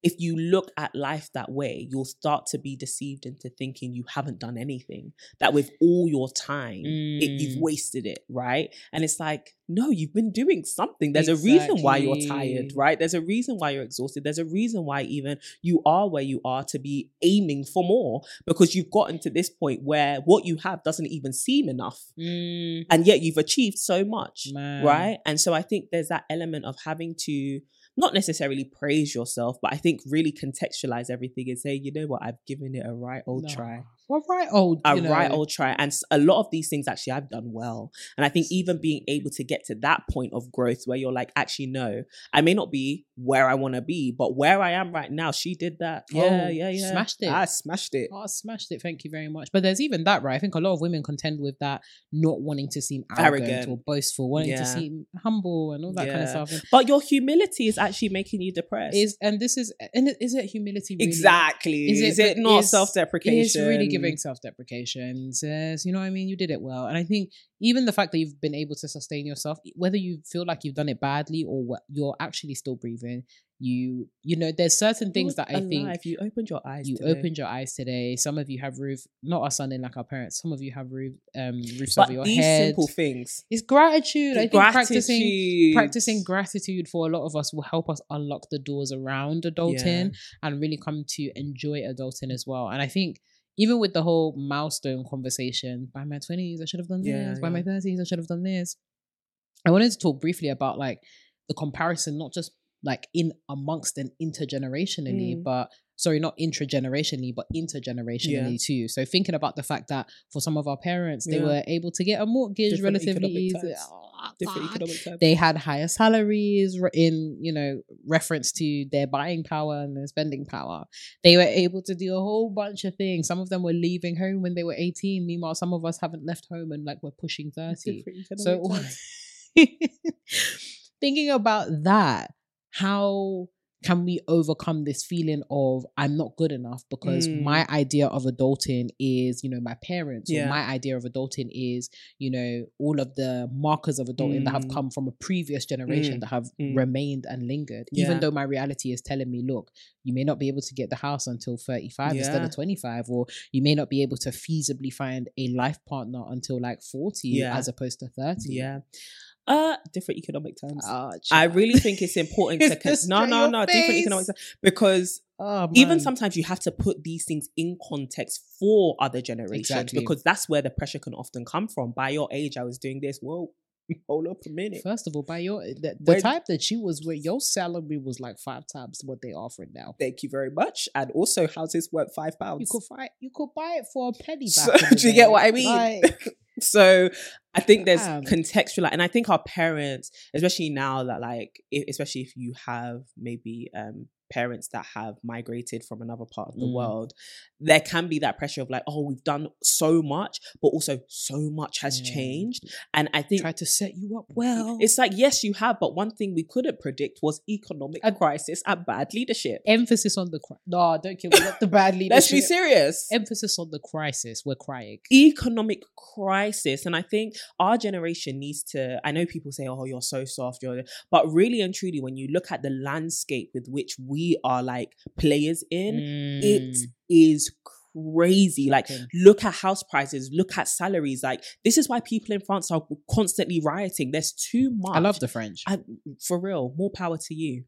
if you look at life that way, you'll start to be deceived into thinking you haven't done anything. That with all your time, it, you've Mm. wasted it, right? And it's like, no, you've been doing something. There's a reason why you're tired, right? There's a reason why you're exhausted. There's a reason why even you are where you are to be aiming for more because you've gotten to this point where what you have doesn't even seem enough. Mm, And yet you've achieved so much man. right? And so I think there's that element of having to not necessarily praise yourself, but I think really contextualize everything and say, you know what, I've given it a right old No. try. Well, right old. A you know, right old try. And a lot of these things actually I've done well. And I think even being able to get to that point of growth where you're like, actually, no, I may not be where I want to be, but where I am right now, she did that. Yeah, Oh, yeah, yeah. smashed it. I smashed it. Oh, I smashed it. Thank you very much. But there's even that, right? I think a lot of women contend with that, not wanting to seem arrogant, Arrogant. or boastful, wanting Yeah. to seem humble and all that kind of stuff. But your humility is actually making you depressed. is and this is and it- is it humility? Really? exactly. Is Is it- it, not self deprecation? It's really giving self-deprecation. Says, you know what I mean? You did it well. And I think even the fact that you've been able to sustain yourself, whether you feel like you've done it badly or what you're actually still breathing, you you know, there's certain things that I think Alive. you opened your eyes. you today. opened your eyes today. Some of you have roof, not us sunning like our parents. Some of you have roof, um, roofs but over your these head. simple things. It's gratitude. I think practicing Gratitude. practicing gratitude for a lot of us will help us unlock the doors around adulting and really come to enjoy adulting as well. And I think even with the whole milestone conversation, by my twenties I should have done Yeah, this. By my thirties I should have done this. I wanted to talk briefly about like the comparison, not just like in amongst and intergenerationally, Mm. but sorry, not intragenerationally, but intergenerationally too. So thinking about the fact that for some of our parents, they Yeah. were able to get a mortgage Different relatively easy. Oh, Different God. economic terms. They had higher salaries in, you know, reference to their buying power and their spending power. They were able to do a whole bunch of things. Some of them were leaving home when they were 18. Meanwhile, some of us haven't left home and like we're pushing 30. So thinking about that, how can we overcome this feeling of I'm not good enough because Mm. my idea of adulting is, you know, my parents, or my idea of adulting is, you know, all of the markers of adulting that have Mm. come from a previous generation Mm. that have Mm. remained and lingered. Even though my reality is telling me, look, you may not be able to get the house until 35 instead of 25, or you may not be able to feasibly find a life partner until like 40 Yeah. as opposed to 30. yeah. Uh, different economic terms. Oh, I really think it's important to con- just no, no, no, different face. economic terms because Oh, even sometimes you have to put these things in context for other generations Exactly. because that's where the pressure can often come from. By your age, I was doing this. Whoa, hold up a minute. First of all, by your the, the type that you was with, your salary was like five times what they offered now. Thank you very much. And also, houses worth five pounds. You could buy you could buy it for a penny back. So- do you get what I mean? Like, so I think there's Damn. contextual, and I think our parents, especially now that like, especially if you have maybe um parents that have migrated from another part of the Mm. world, there can be that pressure of like, oh, we've done so much, but also so much has Yeah. changed, and I think. try to set you up well. It's like yes, you have, but one thing we couldn't predict was economic And- crisis and bad leadership. emphasis on the cri- no, don't kill me. Not the bad leadership. Let's be serious. Emphasis on the crisis. We're crying. economic crisis and i think our generation needs to i know people say oh you're so soft you're but really and truly when you look at the landscape with which we are like players in it Mm. is crazy like Shocking. look at house prices look at salaries like this is why people in france are constantly rioting there's too much I love the French. I, for real more power to you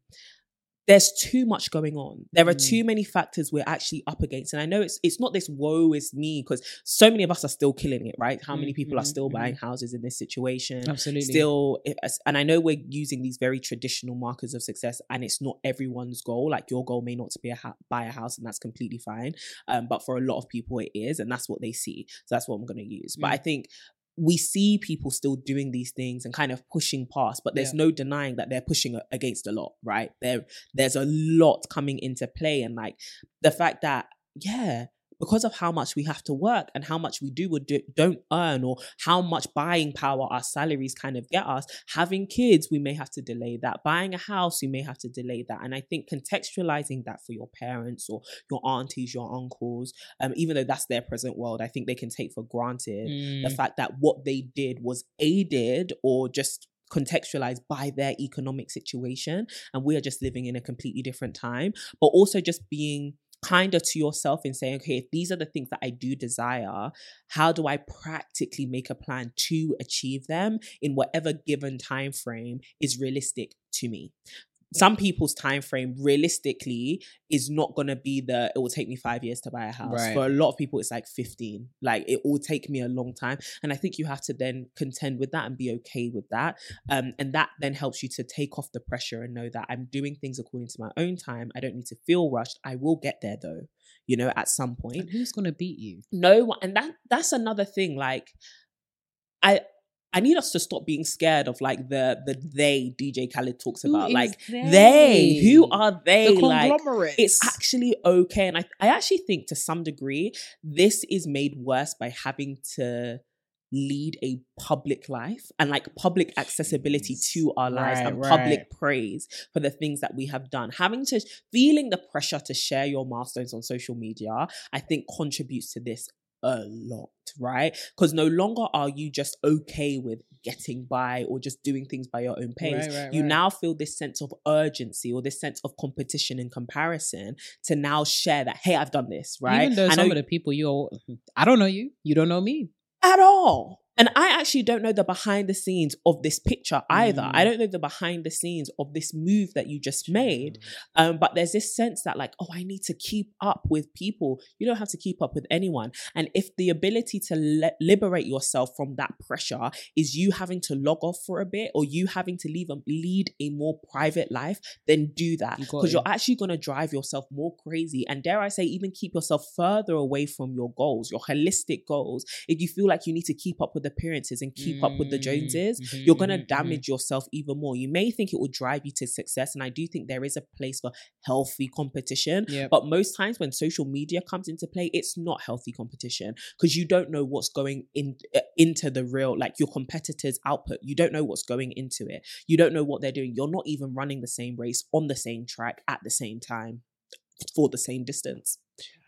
there's too much going on. There are Mm. too many factors we're actually up against. And I know it's it's not this woe is me because so many of us are still killing it, right? How many people are Mhm, still mhm. buying houses in this situation? Absolutely. Still, and I know we're using these very traditional markers of success, and it's not everyone's goal. Like your goal may not be a ha- buy a house, and that's completely fine. Um, but for a lot of people, it is, and that's what they see. So that's what I'm going to use. But Mm. I think we see people still doing these things and kind of pushing past, but there's Yeah. no denying that they're pushing against a lot, right? There, there's a lot coming into play, and like the fact that, yeah, because of how much we have to work and how much we do or do, don't earn, or how much buying power our salaries kind of get us, having kids, we may have to delay that. Buying a house, we may have to delay that. And I think contextualizing that for your parents or your aunties, your uncles, um, even though that's their present world, I think they can take for granted the Mm. fact that what they did was aided or just contextualized by their economic situation and we are just living in a completely different time but also just being kinder to yourself and saying okay if these are the things that i do desire how do i practically make a plan to achieve them in whatever given time frame is realistic to me some people's time frame realistically is not going to be the it will take me 5 years to buy a house. Right. for a lot of people it's like 15 like it will take me a long time. And i think you have to then contend with that and be okay with that. Um, and that then helps you to take off the pressure and know that i'm doing things according to my own time. I don't need to feel rushed. I will get there though you know at some point. And who's gonna beat you? no one and that that's another thing like i i need us to stop being scared of like the the they dj khaled talks Who about like they? who are they? The like it's actually okay. And I, I actually think to some degree this is made worse by having to lead a public life and like public accessibility to our lives Right, and right. public praise for the things that we have done. Having to feeling the pressure to share your milestones on social media i think contributes to this a lot right? Because no longer are you just okay with getting by or just doing things by your own pace. Right, right, you right. now feel this sense of urgency or this sense of competition and comparison to now share that hey i've done this right? Even though I some know- of the people you're, I don't know you, you don't know me. at all and I actually don't know the behind the scenes of this picture either. Mm. I don't know the behind the scenes of this move that you just made. Um, but there's this sense that, like, oh, I need to keep up with people. You don't have to keep up with anyone. And if the ability to le- liberate yourself from that pressure is you having to log off for a bit or you having to leave a, lead a more private life, then do that because it. you're actually going to drive yourself more crazy. And dare I say, even keep yourself further away from your goals, your holistic goals. If you feel like you need to keep up with appearances and keep up with the Joneses, mhm, you're going to mhm, mhm. damage yourself even more. You may think it will drive you to success. And I do think there is a place for healthy competition. Yep. But most times when social media comes into play, it's not healthy competition because you don't know what's going in uh, into the real, like your competitors' output. You don't know what's going into it. You don't know what they're doing. You're not even running the same race on the same track at the same time for the same distance.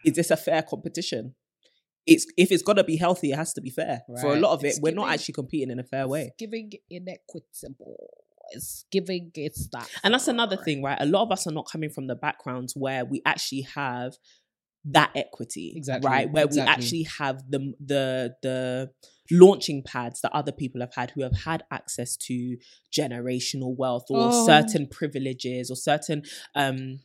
Is this a fair competition? It's if it's gotta be healthy, it has to be fair. For a lot of it, It's we're not actually competing in a fair way. Giving inequitable. It's giving it's that. And that's another thing, right? A lot of us are not coming from the backgrounds where we actually have that equity, Exactly, right? Where we actually have the the the launching pads that other people have had who have had access to generational wealth or Oh. certain privileges or certain um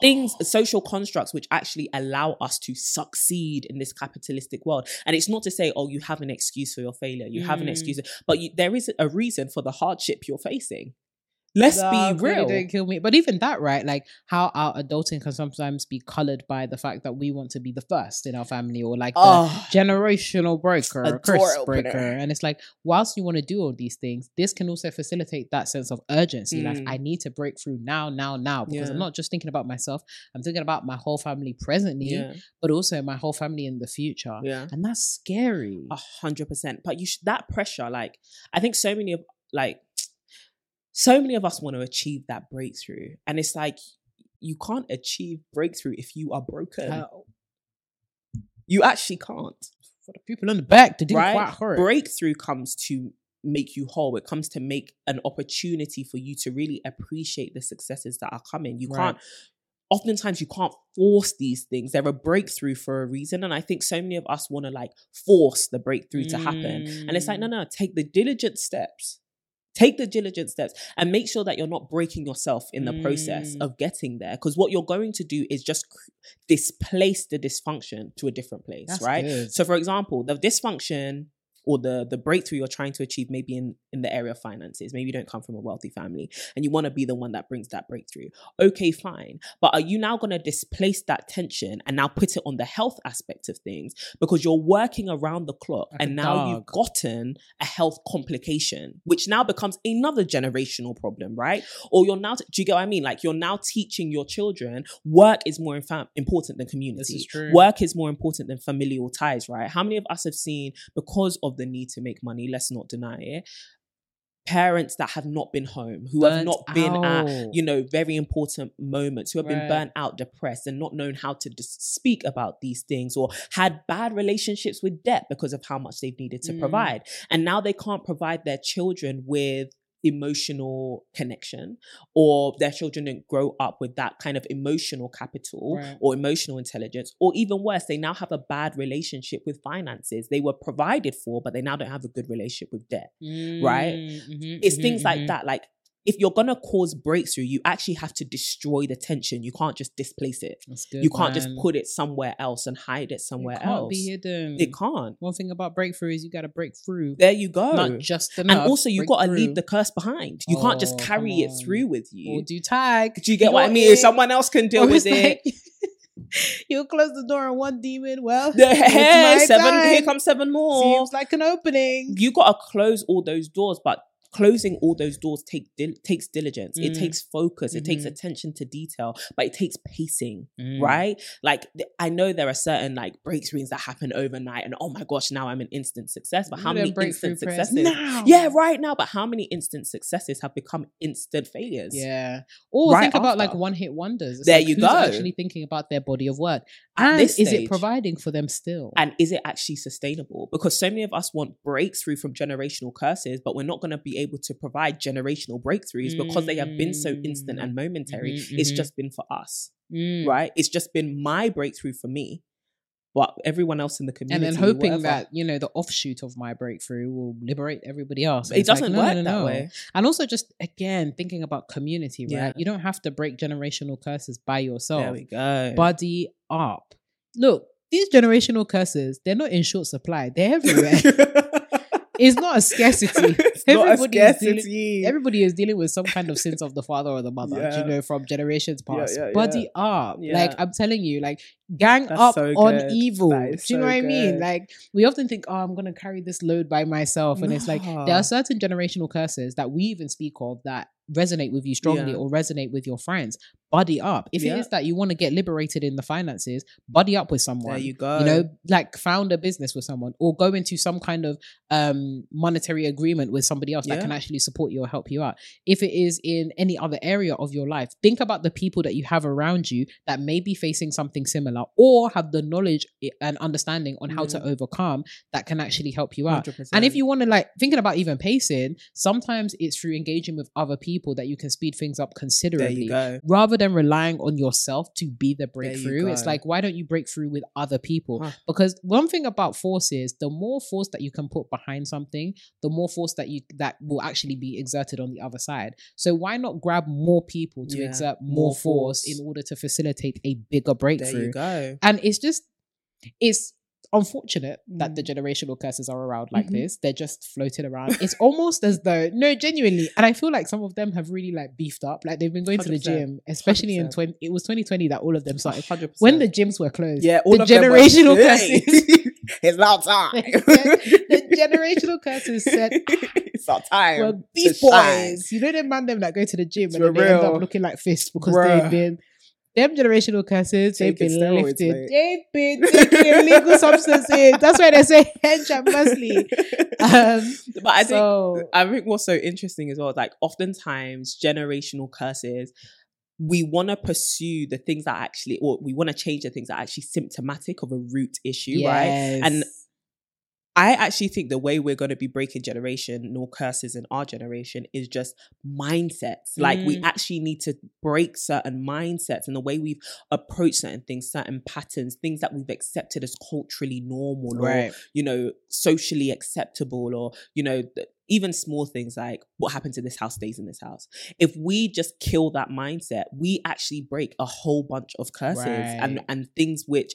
things social constructs which actually allow us to succeed in this capitalistic world. And it's not to say oh you have an excuse for your failure. You have an Mm. excuse but you, there is a reason for the hardship you're facing let's Nah, be real Didn't kill me. But even that, right? Like how our adulting can sometimes be colored by the fact that we want to be the first in our family or like the oh generational breaker, A curse breaker. And it's like, whilst you want to do all these things, this can also facilitate that sense of urgency. Like, Mm. I need to break through now, now, now, because I'm not just thinking about myself, I'm thinking about my whole family presently, yeah but also my whole family in the future. yeah And that's scary. A hundred percent. But you should that pressure, like I think so many of like so many of us want to achieve that breakthrough. And it's like you can't achieve breakthrough if you are broken. How- you actually can't. for the people in the back, they didn't right? quite hurt. Breakthrough comes to make you whole. It comes to make an opportunity for you to really appreciate the successes that are coming. You Right. can't oftentimes you can't force these things. They're a breakthrough for a reason. And I think so many of us want to like force the breakthrough to happen. And it's like, no, Mm. no, take the diligent steps. Take the diligent steps and make sure that you're not breaking yourself in the process Mm. of getting there. Because what you're going to do is just displace the dysfunction to a different place, That's right? good. So, for example, the dysfunction or the the breakthrough you're trying to achieve maybe in in the area of finances. Maybe you don't come from a wealthy family and you want to be the one that brings that breakthrough. Okay fine. But are you now going to displace that tension and now put it on the health aspect of things because you're working around the clock Like and now you've gotten a health complication which now becomes another generational problem right? Or you're now do you get what i mean? Like you're now teaching your children work is more infa- important than community this is true. work is more important than familial ties right? How many of us have seen because of the need to make money let's not deny it parents that have not been home who have not been at you know very important moments who have been burnt out depressed and not known how to dis- speak about these things or had bad relationships with debt because of how much they've needed to Mm. provide. And now they can't provide their children with emotional connection or their children didn't grow up with that kind of emotional capital Right. or emotional intelligence or even worse they now have a bad relationship with finances they were provided for but they now don't have a good relationship with debt right? Mhm, it's mhm, things like mhm. that like if you're gonna cause breakthrough you actually have to destroy the tension you can't just displace it That's good, you can't just put it somewhere else and hide it somewhere it can't else be hidden. it can't One thing about breakthrough is you got to break through. there you go Not just enough. and also you've got to leave the curse behind you can't just Oh, carry it through with you or do tag. do you get what i mean in. someone else can deal with it like, you close the door on one demon. Well, the hey, seven here time. comes seven more Seems like an opening. you got to close all those doors but closing all those doors take dil- takes diligence it Mm. takes focus it takes attention to detail but it takes pacing Mm. right like th- i know there are certain like breakthroughs that happen overnight and oh my gosh now i'm an instant success but how many instant successes now. yeah right now but how many instant successes have become instant failures Yeah. Or Right think about like one hit wonders. It's There like, you go. actually thinking about their body of work. And is stage. it providing for them still? and is it actually sustainable? Because so many of us want breakthrough from generational curses, but we're not going to be able to provide generational breakthroughs because they have been so instant and momentary. Mhm, It's mhm. just been for us, Mm. right? It's just been my breakthrough for me, but everyone else in the community. And then hoping whatever. that, you know, the offshoot of my breakthrough will liberate everybody else. It it's doesn't no, work no, that no. way. And also just again thinking about community, right? Yeah. You don't have to break generational curses by yourself. There we go. Buddy up. Look, these generational curses, they're not in short supply. They're everywhere. it's not a scarcity. it's not a Everybody is dealing- Everybody is dealing with some kind of sins of the father or the mother, Yeah. you know, from generations past. yeah, Buddy up. Yeah. Like, I'm telling you, like, gang That's up so on evil. Do you know so what I mean? good. Like, we often think, oh, I'm going to carry this load by myself. And it's like, there are certain generational curses that we even speak of that resonate with you strongly Yeah. or resonate with your friends. Buddy up. If Yeah. it is that you want to get liberated in the finances, buddy up with someone. there you go. You know, like found a business with someone or go into some kind of um monetary agreement with somebody else that can actually support you or help you out. If it is in any other area of your life, think about the people that you have around you that may be facing something similar or have the knowledge and understanding on how to Mm. overcome that can actually help you out. 100%. And if you want to like thinking about even pacing, sometimes it's through engaging with other people that you can speed things up considerably rather than relying on yourself to be the breakthrough, it's like, why don't you break through with other people? Huh. Because one thing about force is the more force that you can put behind something, the more force that you that will actually be exerted on the other side. So why not grab more people to Yeah, exert more, more force, force. in order to facilitate a bigger There breakthrough? And it's just it's unfortunate that Mm. the generational curses are around like Mhm. this. They're just floating around. It's almost as though no, genuinely, and I feel like some of them have really like beefed up. Like they've been going to the gym, especially in 100%. twenty. It was twenty twenty that all of them started. 100%. When the gyms were closed, yeah, all the of them were- generational Hey, curses. it's now time. the generational curses said, it's our time. "Well, these to shine. boys, you know, them man them that go to the gym and For then they end up looking like fists because Bruh. they've been." Them generational curses, they've been steroids, lifted. mate. They've been taking illegal substances. That's why they say hench and muscly. Um, but I think I think what's so interesting as well is like oftentimes generational curses. We want to pursue the things that actually, or we want to change the things that are actually symptomatic of a root issue, right? And yes. I actually think the way we're going to be breaking generational curses in our generation is just mindsets. Like we Mm. actually need to break certain mindsets and the way we've approached certain things, certain patterns, things that we've accepted as culturally normal or you know socially acceptable or you know th- even small things like what happened to this house stays in this house. If we just kill that mindset, we actually break a whole bunch of curses and and things which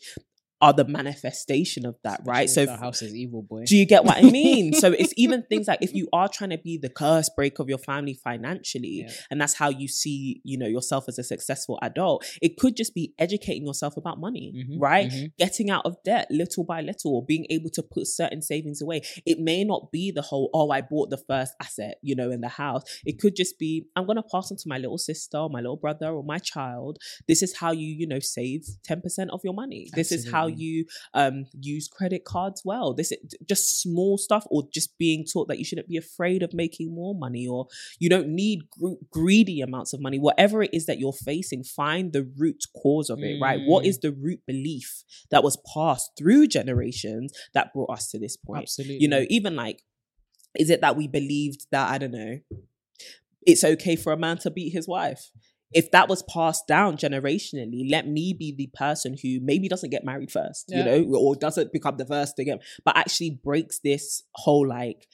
are the manifestation of that, right? So the house is evil, boy. do you get what I mean? so it's even things like if you are trying to be the curse break of your family financially, Yeah. and that's how you see, you know, yourself as a successful adult, it could just be educating yourself about money, Mhm, right? mhm. Getting out of debt little by little, or being able to put certain savings away. It may not be the whole, oh, I bought the first asset, you know, in the house. It could just be, I'm gonna pass on to my little sister, or my little brother, or my child. This is how you, you know, save 10% of your money. This is how Absolutely. you um use credit cards well. This is just small stuff, or just being taught that you shouldn't be afraid of making more money, or you don't need gr- greedy amounts of money. Whatever it is that you're facing, find the root cause of it, right? What Mm. the root belief that was passed through generations that brought us to this point? Absolutely. You know, even like, is it that we believed that, I don't know, it's okay for a man to beat his wife? If that was passed down generationally, let me be the person who maybe doesn't get married first, Yeah. you know, or doesn't become the first again, but actually breaks this whole like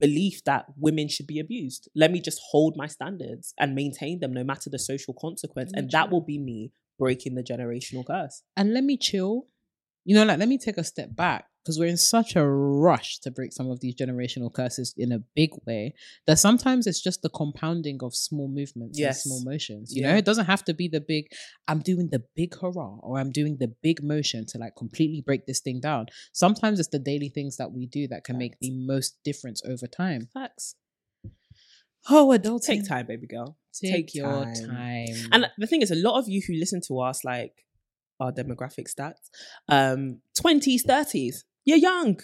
belief that women should be abused. Let me just hold my standards and maintain them no matter the social consequence. And that will be me breaking the generational curse. and let me chill. You know, like let me take a step back because we're in such a rush to break some of these generational curses in a big way that sometimes it's just the compounding of small movements Yes. and small motions. You Yeah. know, it doesn't have to be the big, I'm doing the big hurrah or I'm doing the big motion to like completely break this thing down. Sometimes it's the daily things that we do that can make the most difference over time. Facts. Oh, adulting. Take time, baby girl. Take, Take your time. time. And the thing is, a lot of you who listen to us, like our demographic stats, um, 20s, 30s, you're young.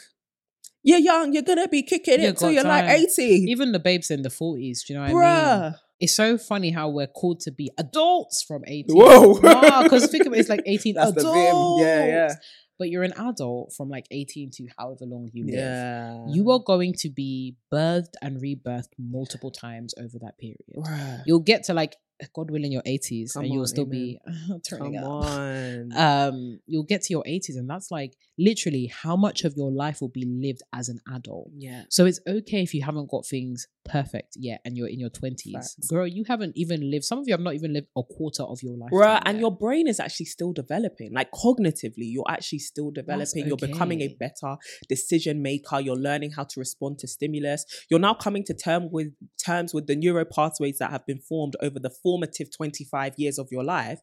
You're young. You're gonna be kicking You it till got you're like time. 80. even the babes in the 40s, do you know what I mean? Bruh. It's so funny how we're called to be adults from 18. Whoa. because think of it, it's like 18 That's the adults. vim. Yeah, yeah. But you're an adult from like 18 to however long you live. Yeah. You are going to be birthed and rebirthed multiple times over that period. Bruh. You'll get to like, God willing, your 80s Come and you'll on, still amen. be turning Come up. on. Um, you'll get to your 80s, and that's like literally how much of your life will be lived as an adult. yeah. So it's okay if you haven't got things perfect yet and you're in your 20s. Facts. Girl, you haven't even lived, some of you have not even lived a quarter of your life. Bruh, and your brain is actually still developing. Like cognitively, you're actually still developing. You're becoming a better decision maker. You're learning how to respond to stimulus. You're now coming to term with terms with the neural pathways that have been formed over the formative 25 years of your life.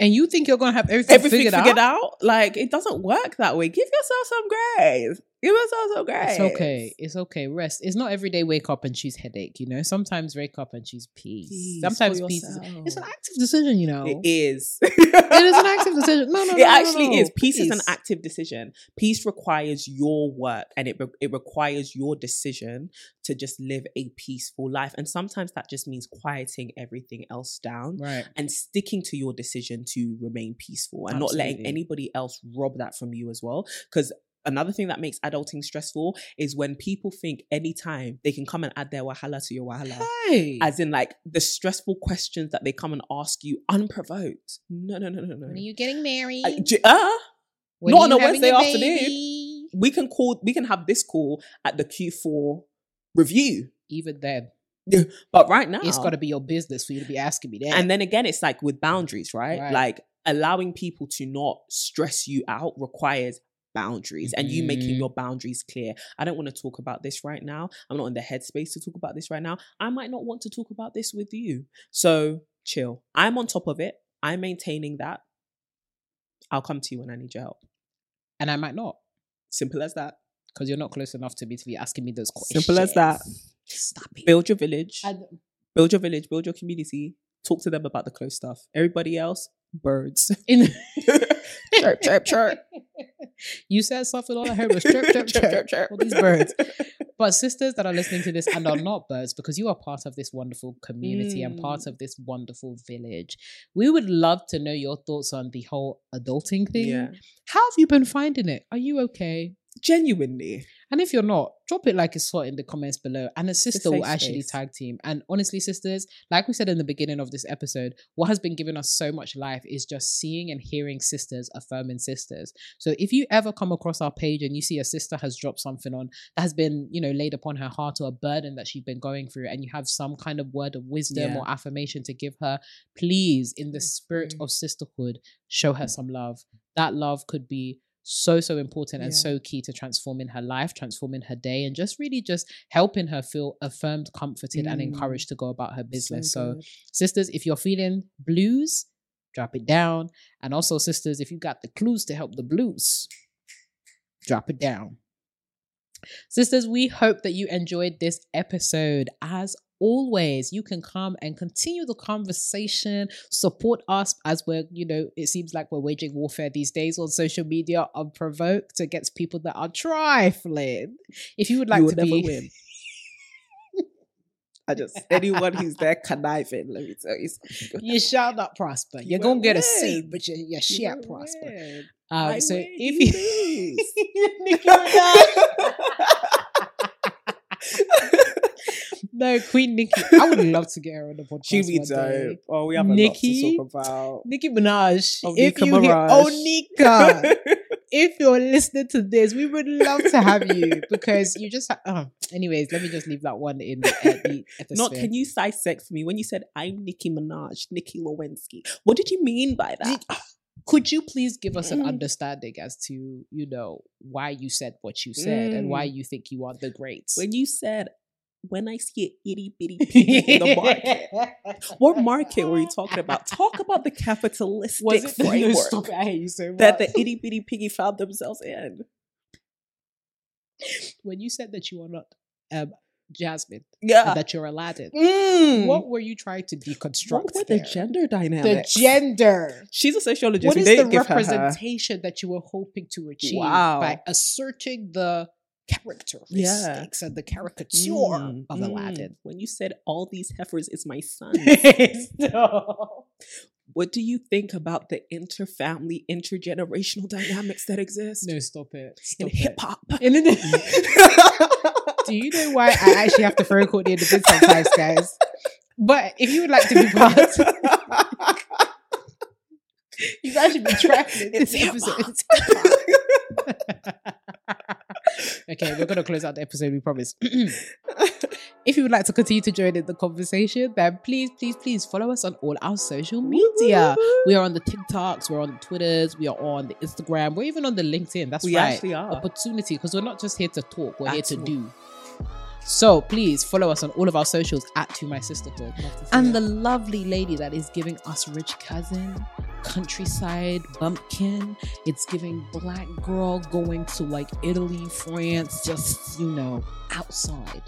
And you think you're going to have everything, Everything figured, figured, out? out? Like it doesn't work that way. Give yourself some grace. Give yourself also grace. It's okay. It's okay. Rest. It's not every day wake up and choose headache, you know? Sometimes wake up and choose peace. Peace Sometimes peace is it's an active decision, you know. It is. it is an active decision. No, no, no. it no, actually no. is. Peace, is an active decision. Peace requires your work and it, re- it requires your decision to just live a peaceful life. And sometimes that just means quieting everything else down Right. and sticking to your decision to remain peaceful and not letting anybody else rob that from you as well. Because another thing that makes adulting stressful is when people think anytime they can come and add their wahala to your wahala. Hey. As in, like the stressful questions that they come and ask you unprovoked. No, no, no, no, no. when are you getting married? Uh, uh, not on a Wednesday afternoon. baby? we can call. We can have this call at the Q4 review. Even then, But right now, it's got to be your business for you to be asking me that. And then again, it's like with boundaries, right? Right. Like allowing people to not stress you out requires boundaries and you making Mhm. your boundaries clear. I don't want to talk about this right now. I'm not in the headspace to talk about this right now. I might not want to talk about this with you. So chill. I'm on top of it. I'm maintaining that. I'll come to you when I need your help. and I might not Simple as that. because you're not close enough to me to be asking me those questions. Simple as that. Stop it. Build your village. Build your village. Build your community. Talk to them about the close stuff. Everybody else, birds. in- chirp, chirp, chirp. You said something, all I heard was chirp, chirp, chirp, chirp. All these birds. But sisters that are listening to this and are not birds, because you are part of this wonderful community and part Mm. of this wonderful village, we would love to know your thoughts on the whole adulting thing. Yeah. How have you been finding it? Are you okay? Genuinely. And if you're not, drop it like it's hot in the comments below. And a sister will actually space. tag team. And honestly, sisters, like we said in the beginning of this episode, what has been giving us so much life is just seeing and hearing sisters affirming sisters. So if you ever come across our page and you see a sister has dropped something on that has been, you know, laid upon her heart or a burden that she's been going through, and you have some kind of word of wisdom Yeah. or affirmation to give her, please, in the spirit Mhm. of sisterhood, show her some love. That love could be so so important and Yeah. so key to transforming her life transforming her day and just really just helping her feel affirmed comforted and Mm. encouraged to go about her business so, good. sisters if you're feeling blues drop it down and also sisters if you got the clues to help the blues drop it down sisters we hope that you enjoyed this episode as always you can come and continue the conversation support us as we're you know it seems like we're waging warfare these days on social media unprovoked against people that are trifling. If you would like You to never be win. I just anyone who's there conniving, let me tell you something. you shall not prosper. You're will gonna get a seat but you, you You shan't prosper. win. um, so win, if you you lose. Nicki Minaj. No queen Nicki I would love to get her on the podcast She'd be dope. Oh, we have a Nicki? lot to talk about. Nicki Minaj. Oh, if Nika you hear, oh Nika, if you're listening to this, we would love to have you because you just. Ha- oh. Anyways, let me just leave that one in the, uh, the episode. Not can you dissect for me when you said I'm Nicki Minaj, Nicki Lewinsky? What did you mean by that? Could you please give us an Mm. understanding as to you know why you said what you said and why you think you are the great? When you said when I see an itty bitty piggy in the market, what market were you talking about? Talk about the capitalistic Was it framework stop it, I hate you so much. that the itty bitty piggy found themselves in. when you said that you are not um, Jasmine, Yeah. and that you're Aladdin, Mm. what were you trying to deconstruct? What were the there? gender the dynamics? gender. She's a sociologist. What is the give her her. representation that you were hoping to achieve Wow. by asserting the characteristics and the caricature Mm, of mm. Aladdin? When you said all these heifers is my son, Stop. what do you think about the interfamily, intergenerational dynamics that exist No, stop it. in hip hop. Do you know why I actually have to throw in the bin sometimes, guys? But if you would like to be part, you guys should be tracking this episode. Okay, we're gonna close out the episode. We promise. if you would like to continue to join in the conversation, then please, please, please follow us on all our social media. We are on the TikToks, we're on the Twitters, we are on the Instagram, we're even on the LinkedIn. That's We right. actually are. Opportunity, because we're not just here to talk, we're here to do. So please follow us on all of our socials at To My Sisterhood. And the lovely lady that is giving us rich cousin, countryside bumpkin. It's giving black girl going to like Italy, France, just you know, outside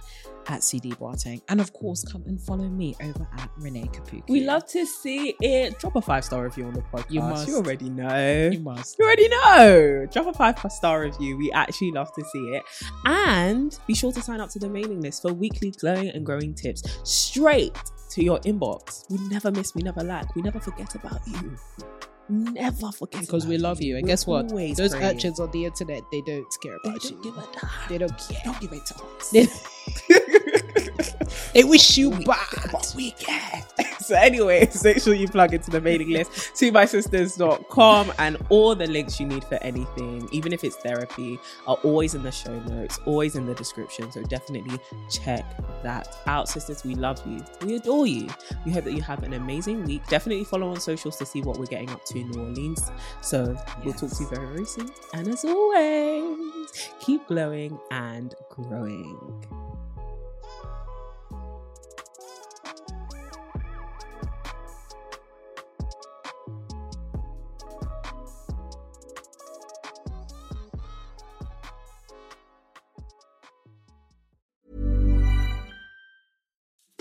at CD Boateng. And of course, come and follow me over at Renee Kapuku. we love to see it. Drop a five star review on the podcast. You must. You already know. you must. You already know. Drop a five star review. We actually love to see it. And be sure to sign up to the mailing list for weekly glowing and growing tips straight to your inbox. We never miss, we never lack, we never forget about you. Never forget Because we love you. And We're guess what? Those praying. urchins on the internet, they don't care they about don't you. give a damn. They don't care. Don't give it to us. They, wish you bad. what we get. So, anyways, make sure you plug into the mailing list to mysisters.com and all the links you need for anything, even if it's therapy, are always in the show notes, always in the description. So, definitely check that out. Sisters, we love you. We adore you. We hope that you have an amazing week. Definitely follow on socials to see what we're getting up to in New Orleans. So, we'll talk to you very, very soon. And as always, keep glowing and growing.